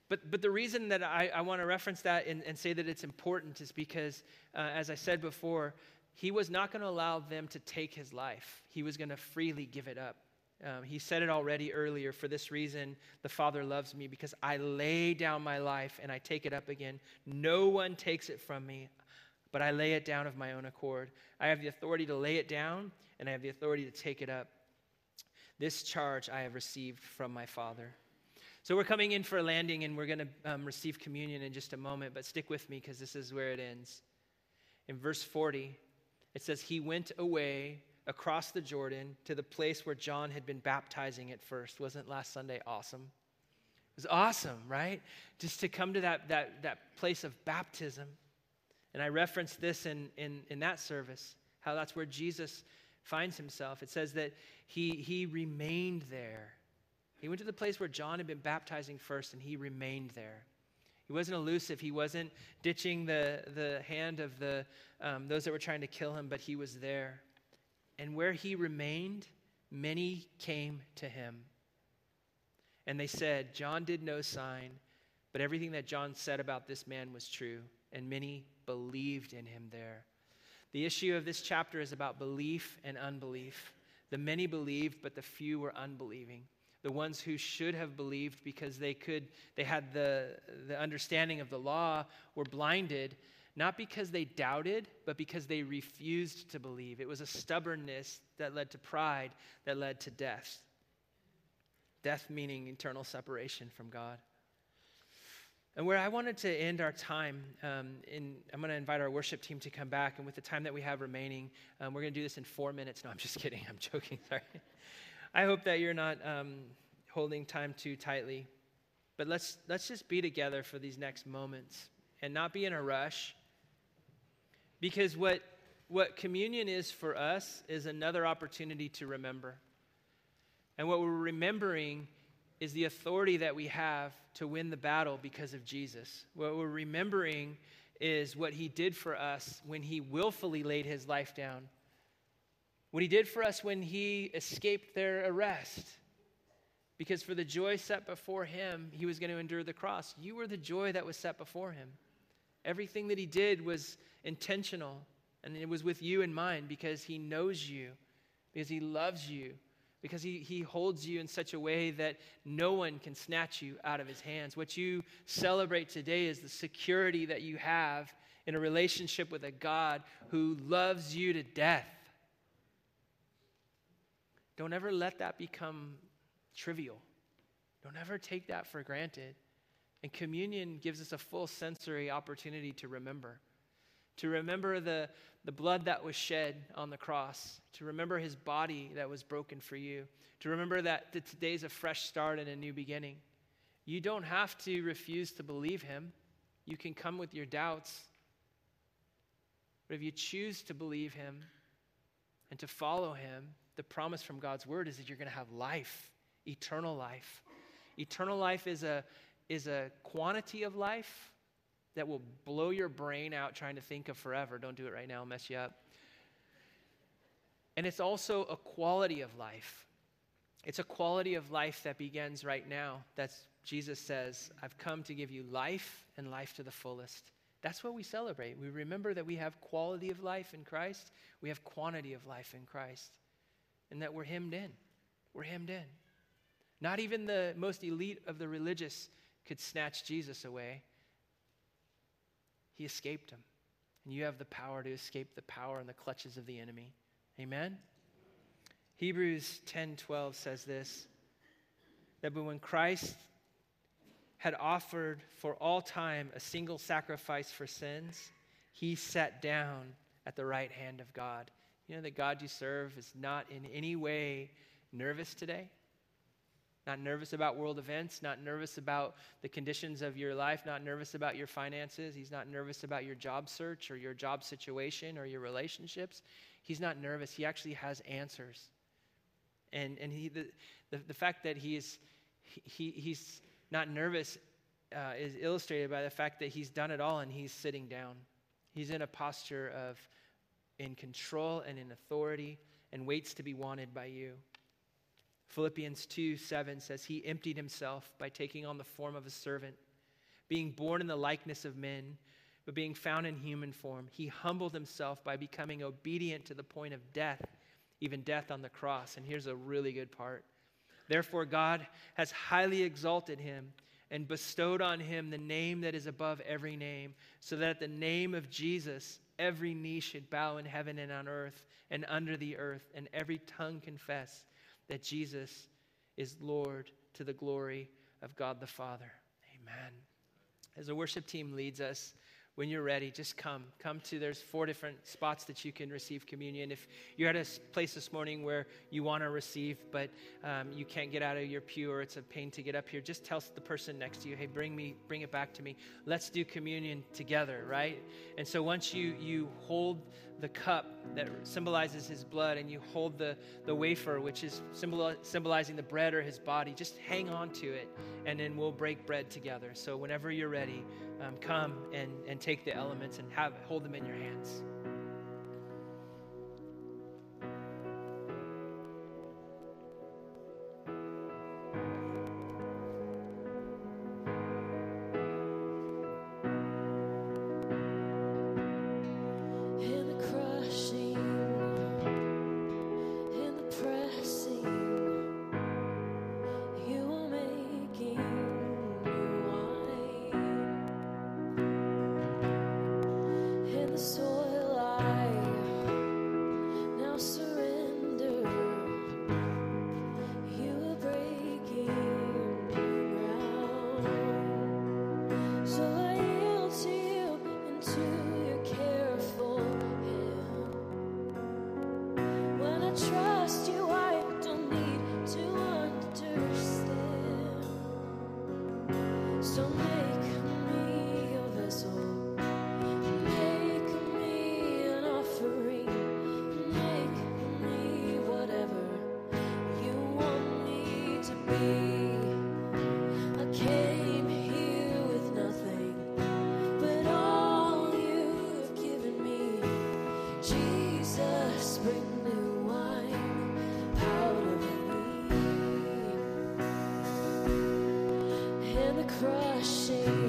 But, but the reason that I, I want to reference that and, and, say that it's important is because, uh, as I said before, he was not going to allow them to take his life, he was going to freely give it up. Um, he said it already earlier. For this reason, the Father loves me because I lay down my life and I take it up again. No one takes it from me, but I lay it down of my own accord. I have the authority to lay it down and I have the authority to take it up. This charge I have received from my Father. So we're coming in for a landing and we're going to um, receive communion in just a moment, but stick with me because this is where it ends. In verse 40, it says, He went away across the Jordan to the place where John had been baptizing at first. Wasn't last Sunday awesome? It was awesome, right? Just to come to that, that, that place of baptism. And I referenced this in, in, in that service, how that's where Jesus finds himself. It says that he, he remained there. He went to the place where John had been baptizing first, and he remained there. He wasn't elusive. He wasn't ditching the, the hand of the, um, those that were trying to kill him, but he was there. And where he remained, many came to him. And they said, John did no sign, but everything that John said about this man was true, and many believed in him there. The issue of this chapter is about belief and unbelief. The many believed, but the few were unbelieving. The ones who should have believed because they could, they had the, the understanding of the law, were blinded not because they doubted, but because they refused to believe. It was a stubbornness that led to pride, that led to death. Death meaning eternal separation from God. And where I wanted to end our time, um, in, I'm going to invite our worship team to come back. And with the time that we have remaining, um, we're going to do this in four minutes. No, I'm just kidding. I'm joking. Sorry. I hope that you're not um, holding time too tightly. But let's, let's just be together for these next moments and not be in a rush. Because what, what communion is for us is another opportunity to remember. And what we're remembering is the authority that we have to win the battle because of Jesus. What we're remembering is what he did for us when he willfully laid his life down. What he did for us when he escaped their arrest. Because for the joy set before him, he was going to endure the cross. You were the joy that was set before him. Everything that he did was intentional, and it was with you in mind because he knows you, because he loves you, because he, he holds you in such a way that no one can snatch you out of his hands. What you celebrate today is the security that you have in a relationship with a God who loves you to death. Don't ever let that become trivial. Don't ever take that for granted. And communion gives us a full sensory opportunity to remember. To remember the, the blood that was shed on the cross, to remember his body that was broken for you, to remember that, today's a fresh start and a new beginning. You don't have to refuse to believe him. You can come with your doubts. But if you choose to believe him and to follow him, the promise from God's word is that you're going to have life, eternal life. Eternal life is a, is a quantity of life that will blow your brain out trying to think of forever. Don't do it right now, I'll mess you up. And it's also a quality of life. It's a quality of life that begins right now. That's Jesus says, I've come to give you life and life to the fullest. That's what we celebrate. We remember that we have quality of life in Christ, we have quantity of life in Christ, and that we're hemmed in. We're hemmed in. Not even the most elite of the religious could snatch Jesus away. He escaped him. And you have the power to escape the power and the clutches of the enemy. Amen? Hebrews 10:12 says this that when Christ had offered for all time a single sacrifice for sins, he sat down at the right hand of God. You know, the God you serve is not in any way nervous today. Not nervous about world events, not nervous about the conditions of your life, not nervous about your finances. He's not nervous about your job search or your job situation or your relationships. He's not nervous. He actually has answers. And, and he, the, the, the fact that he is, he, he's not nervous uh, is illustrated by the fact that he's done it all and he's sitting down. He's in a posture of in control and in authority and waits to be wanted by you. Philippians 2 7 says, He emptied himself by taking on the form of a servant, being born in the likeness of men, but being found in human form. He humbled himself by becoming obedient to the point of death, even death on the cross. And here's a really good part. Therefore, God has highly exalted him and bestowed on him the name that is above every name, so that at the name of Jesus, every knee should bow in heaven and on earth and under the earth, and every tongue confess that Jesus is Lord to the glory of God the Father. Amen. As the worship team leads us, when you're ready, just come. Come to, there's four different spots that you can receive communion. If you're at a place this morning where you want to receive, but um, you can't get out of your pew or it's a pain to get up here, just tell the person next to you, hey, bring me, bring it back to me. Let's do communion together, right? And so once you, you hold the cup that symbolizes his blood and you hold the, the wafer, which is symbol, symbolizing the bread or his body, just hang on to it and then we'll break bread together. So whenever you're ready, um, come and, and take the elements and have hold them in your hands. crushing.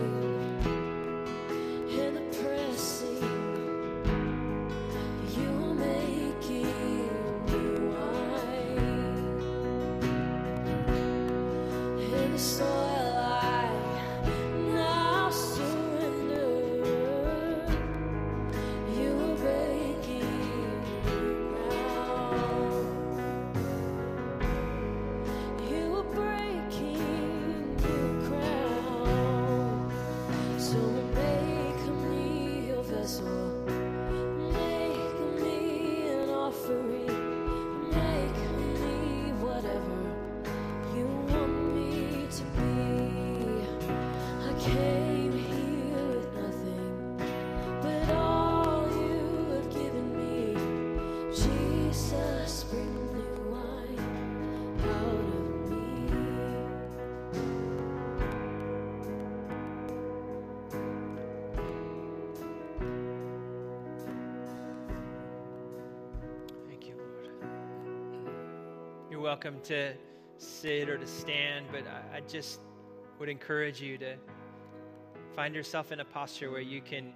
Welcome to sit or to stand, but I, I just would encourage you to find yourself in a posture where you can,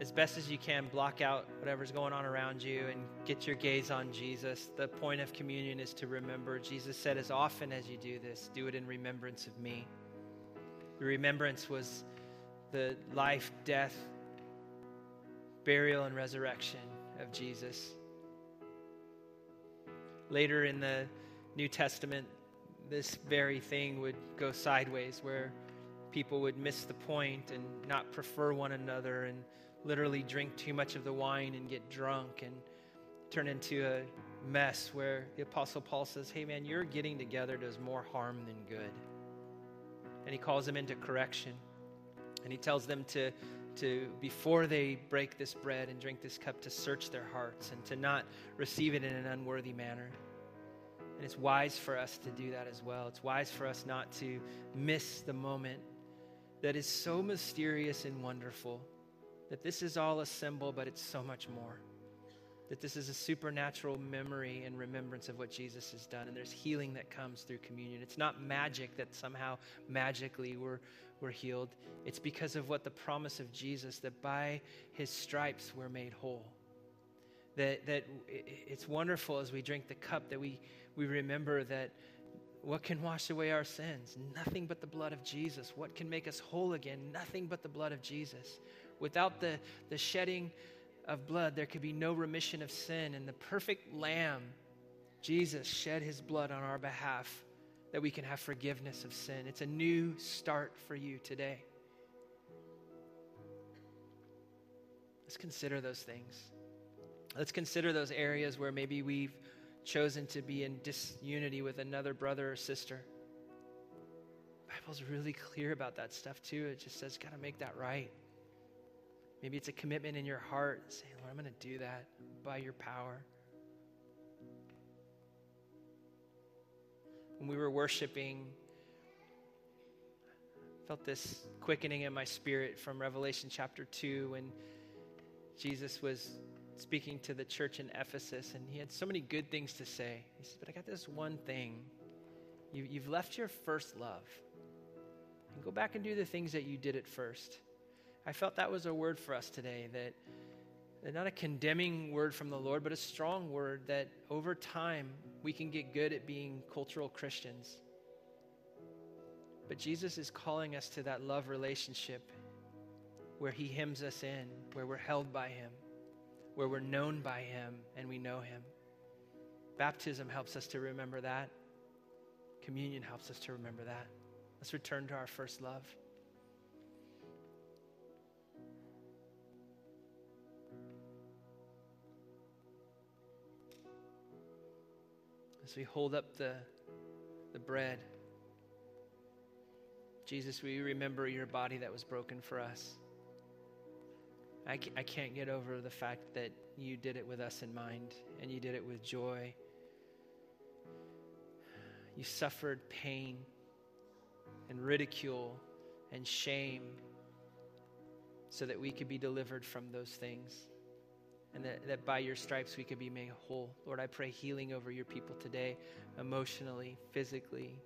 as best as you can, block out whatever's going on around you and get your gaze on Jesus. The point of communion is to remember. Jesus said, as often as you do this, do it in remembrance of me. The remembrance was the life, death, burial, and resurrection of Jesus. Later in the New Testament, this very thing would go sideways where people would miss the point and not prefer one another and literally drink too much of the wine and get drunk and turn into a mess where the Apostle Paul says, Hey man, your getting together does more harm than good. And he calls them into correction. And he tells them to, to, before they break this bread and drink this cup, to search their hearts and to not receive it in an unworthy manner. And it's wise for us to do that as well. It's wise for us not to miss the moment that is so mysterious and wonderful. That this is all a symbol, but it's so much more. That this is a supernatural memory and remembrance of what Jesus has done. And there's healing that comes through communion. It's not magic that somehow magically we're, we're healed. It's because of what the promise of Jesus, that by his stripes we're made whole. That, that it's wonderful as we drink the cup that we, we remember that what can wash away our sins? Nothing but the blood of Jesus. What can make us whole again? Nothing but the blood of Jesus. Without the, the shedding of blood, there could be no remission of sin. And the perfect Lamb, Jesus, shed his blood on our behalf that we can have forgiveness of sin. It's a new start for you today. Let's consider those things. Let's consider those areas where maybe we've chosen to be in disunity with another brother or sister. The Bible's really clear about that stuff too. It just says, gotta make that right. Maybe it's a commitment in your heart saying, Lord, I'm gonna do that by your power. When we were worshiping, I felt this quickening in my spirit from Revelation chapter 2 when Jesus was speaking to the church in Ephesus, and he had so many good things to say. He said, But I got this one thing. You, you've left your first love. And go back and do the things that you did at first. I felt that was a word for us today that, not a condemning word from the Lord, but a strong word that over time we can get good at being cultural Christians. But Jesus is calling us to that love relationship where he hems us in, where we're held by him where we're known by Him and we know Him. Baptism helps us to remember that. Communion helps us to remember that. Let's return to our first love. As we hold up the, the bread, Jesus, we remember your body that was broken for us. I, I can't get over the fact that you did it with us in mind and you did it with joy. You suffered pain and ridicule and shame so that we could be delivered from those things and that, that by your stripes we could be made whole. Lord, I pray healing over your people today, emotionally, physically,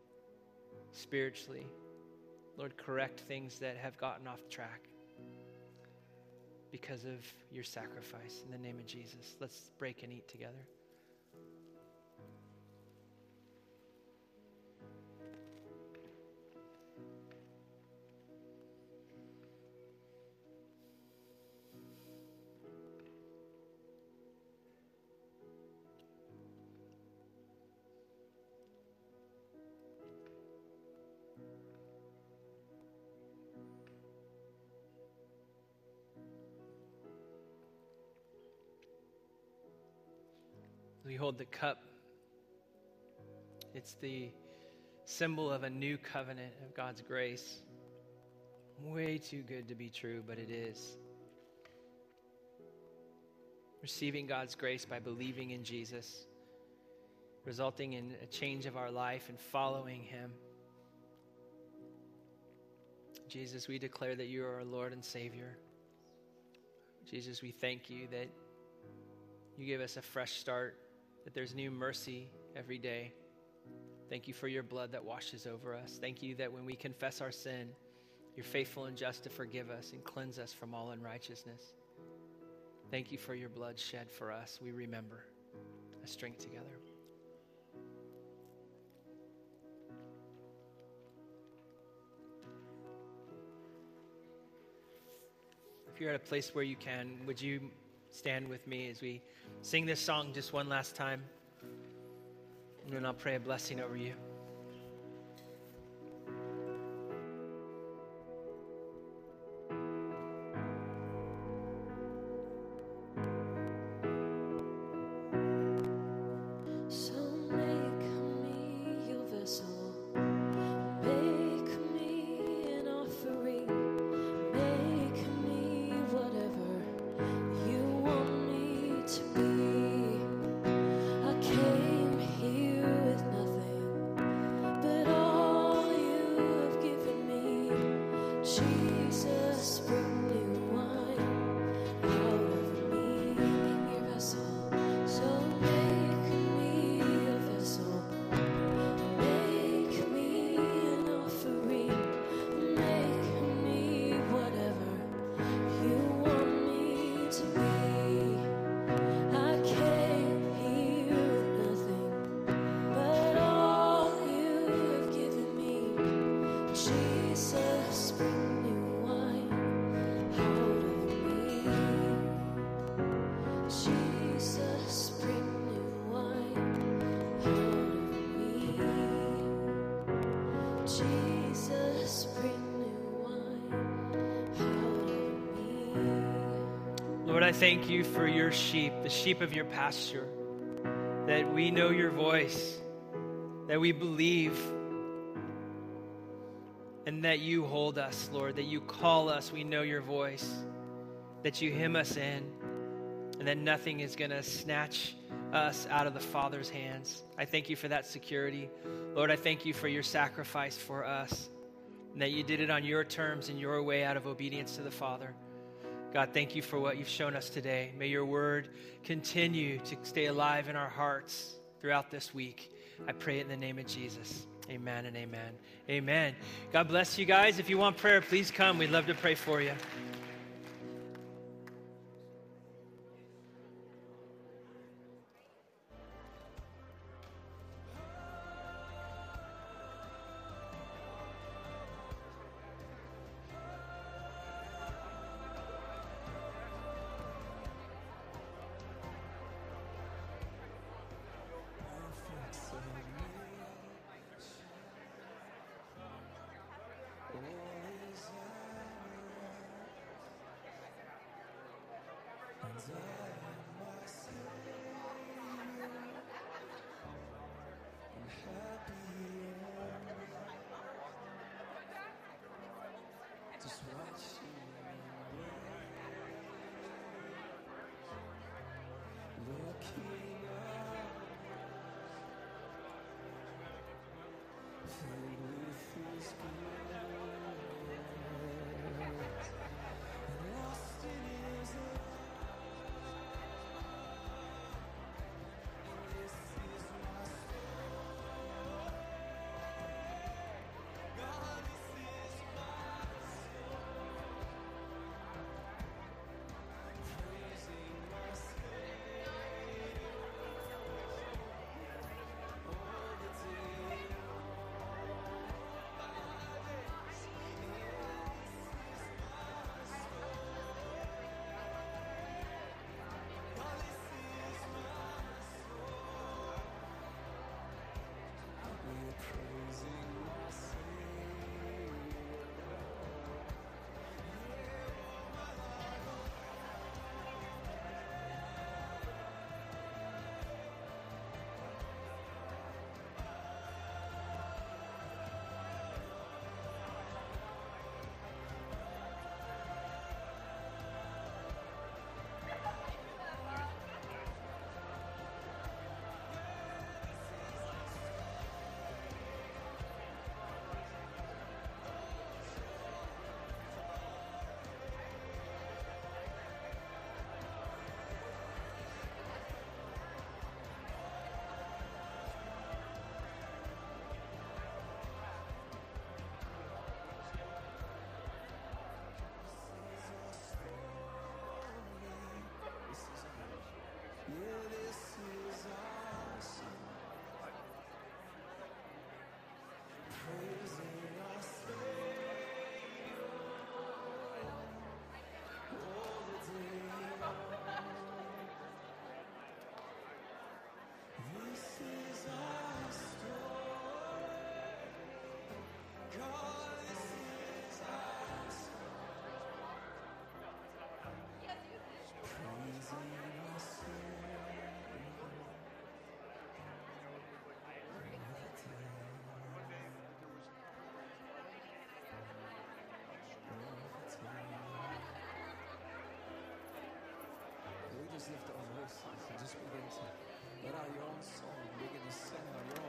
spiritually. Lord, correct things that have gotten off track because of your sacrifice. In the name of Jesus, let's break and eat together. We hold the cup. It's the symbol of a new covenant of God's grace. Way too good to be true, but it is. Receiving God's grace by believing in Jesus, resulting in a change of our life and following Him. Jesus, we declare that you are our Lord and Savior. Jesus, we thank you that you give us a fresh start that there's new mercy every day. Thank you for your blood that washes over us. Thank you that when we confess our sin, you're faithful and just to forgive us and cleanse us from all unrighteousness. Thank you for your blood shed for us. We remember. Let's drink together. If you're at a place where you can, would you stand with me as we sing this song just one last time? And then I'll pray a blessing over you. Thank you for your sheep, the sheep of your pasture, that we know your voice, that we believe, and that you hold us, Lord, that you call us, we know your voice, that you hem us in, and that nothing is going to snatch us out of the Father's hands. I thank you for that security. Lord, I thank you for your sacrifice for us, and that you did it on your terms and your way out of obedience to the Father. God, thank you for what you've shown us today. May your word continue to stay alive in our hearts throughout this week. I pray in the name of Jesus. Amen and amen. Amen. God bless you guys. If you want prayer, please come. We'd love to pray for you. Yeah. This is our story. God. lift our voices and just begin to let our own song. Begin to sing our own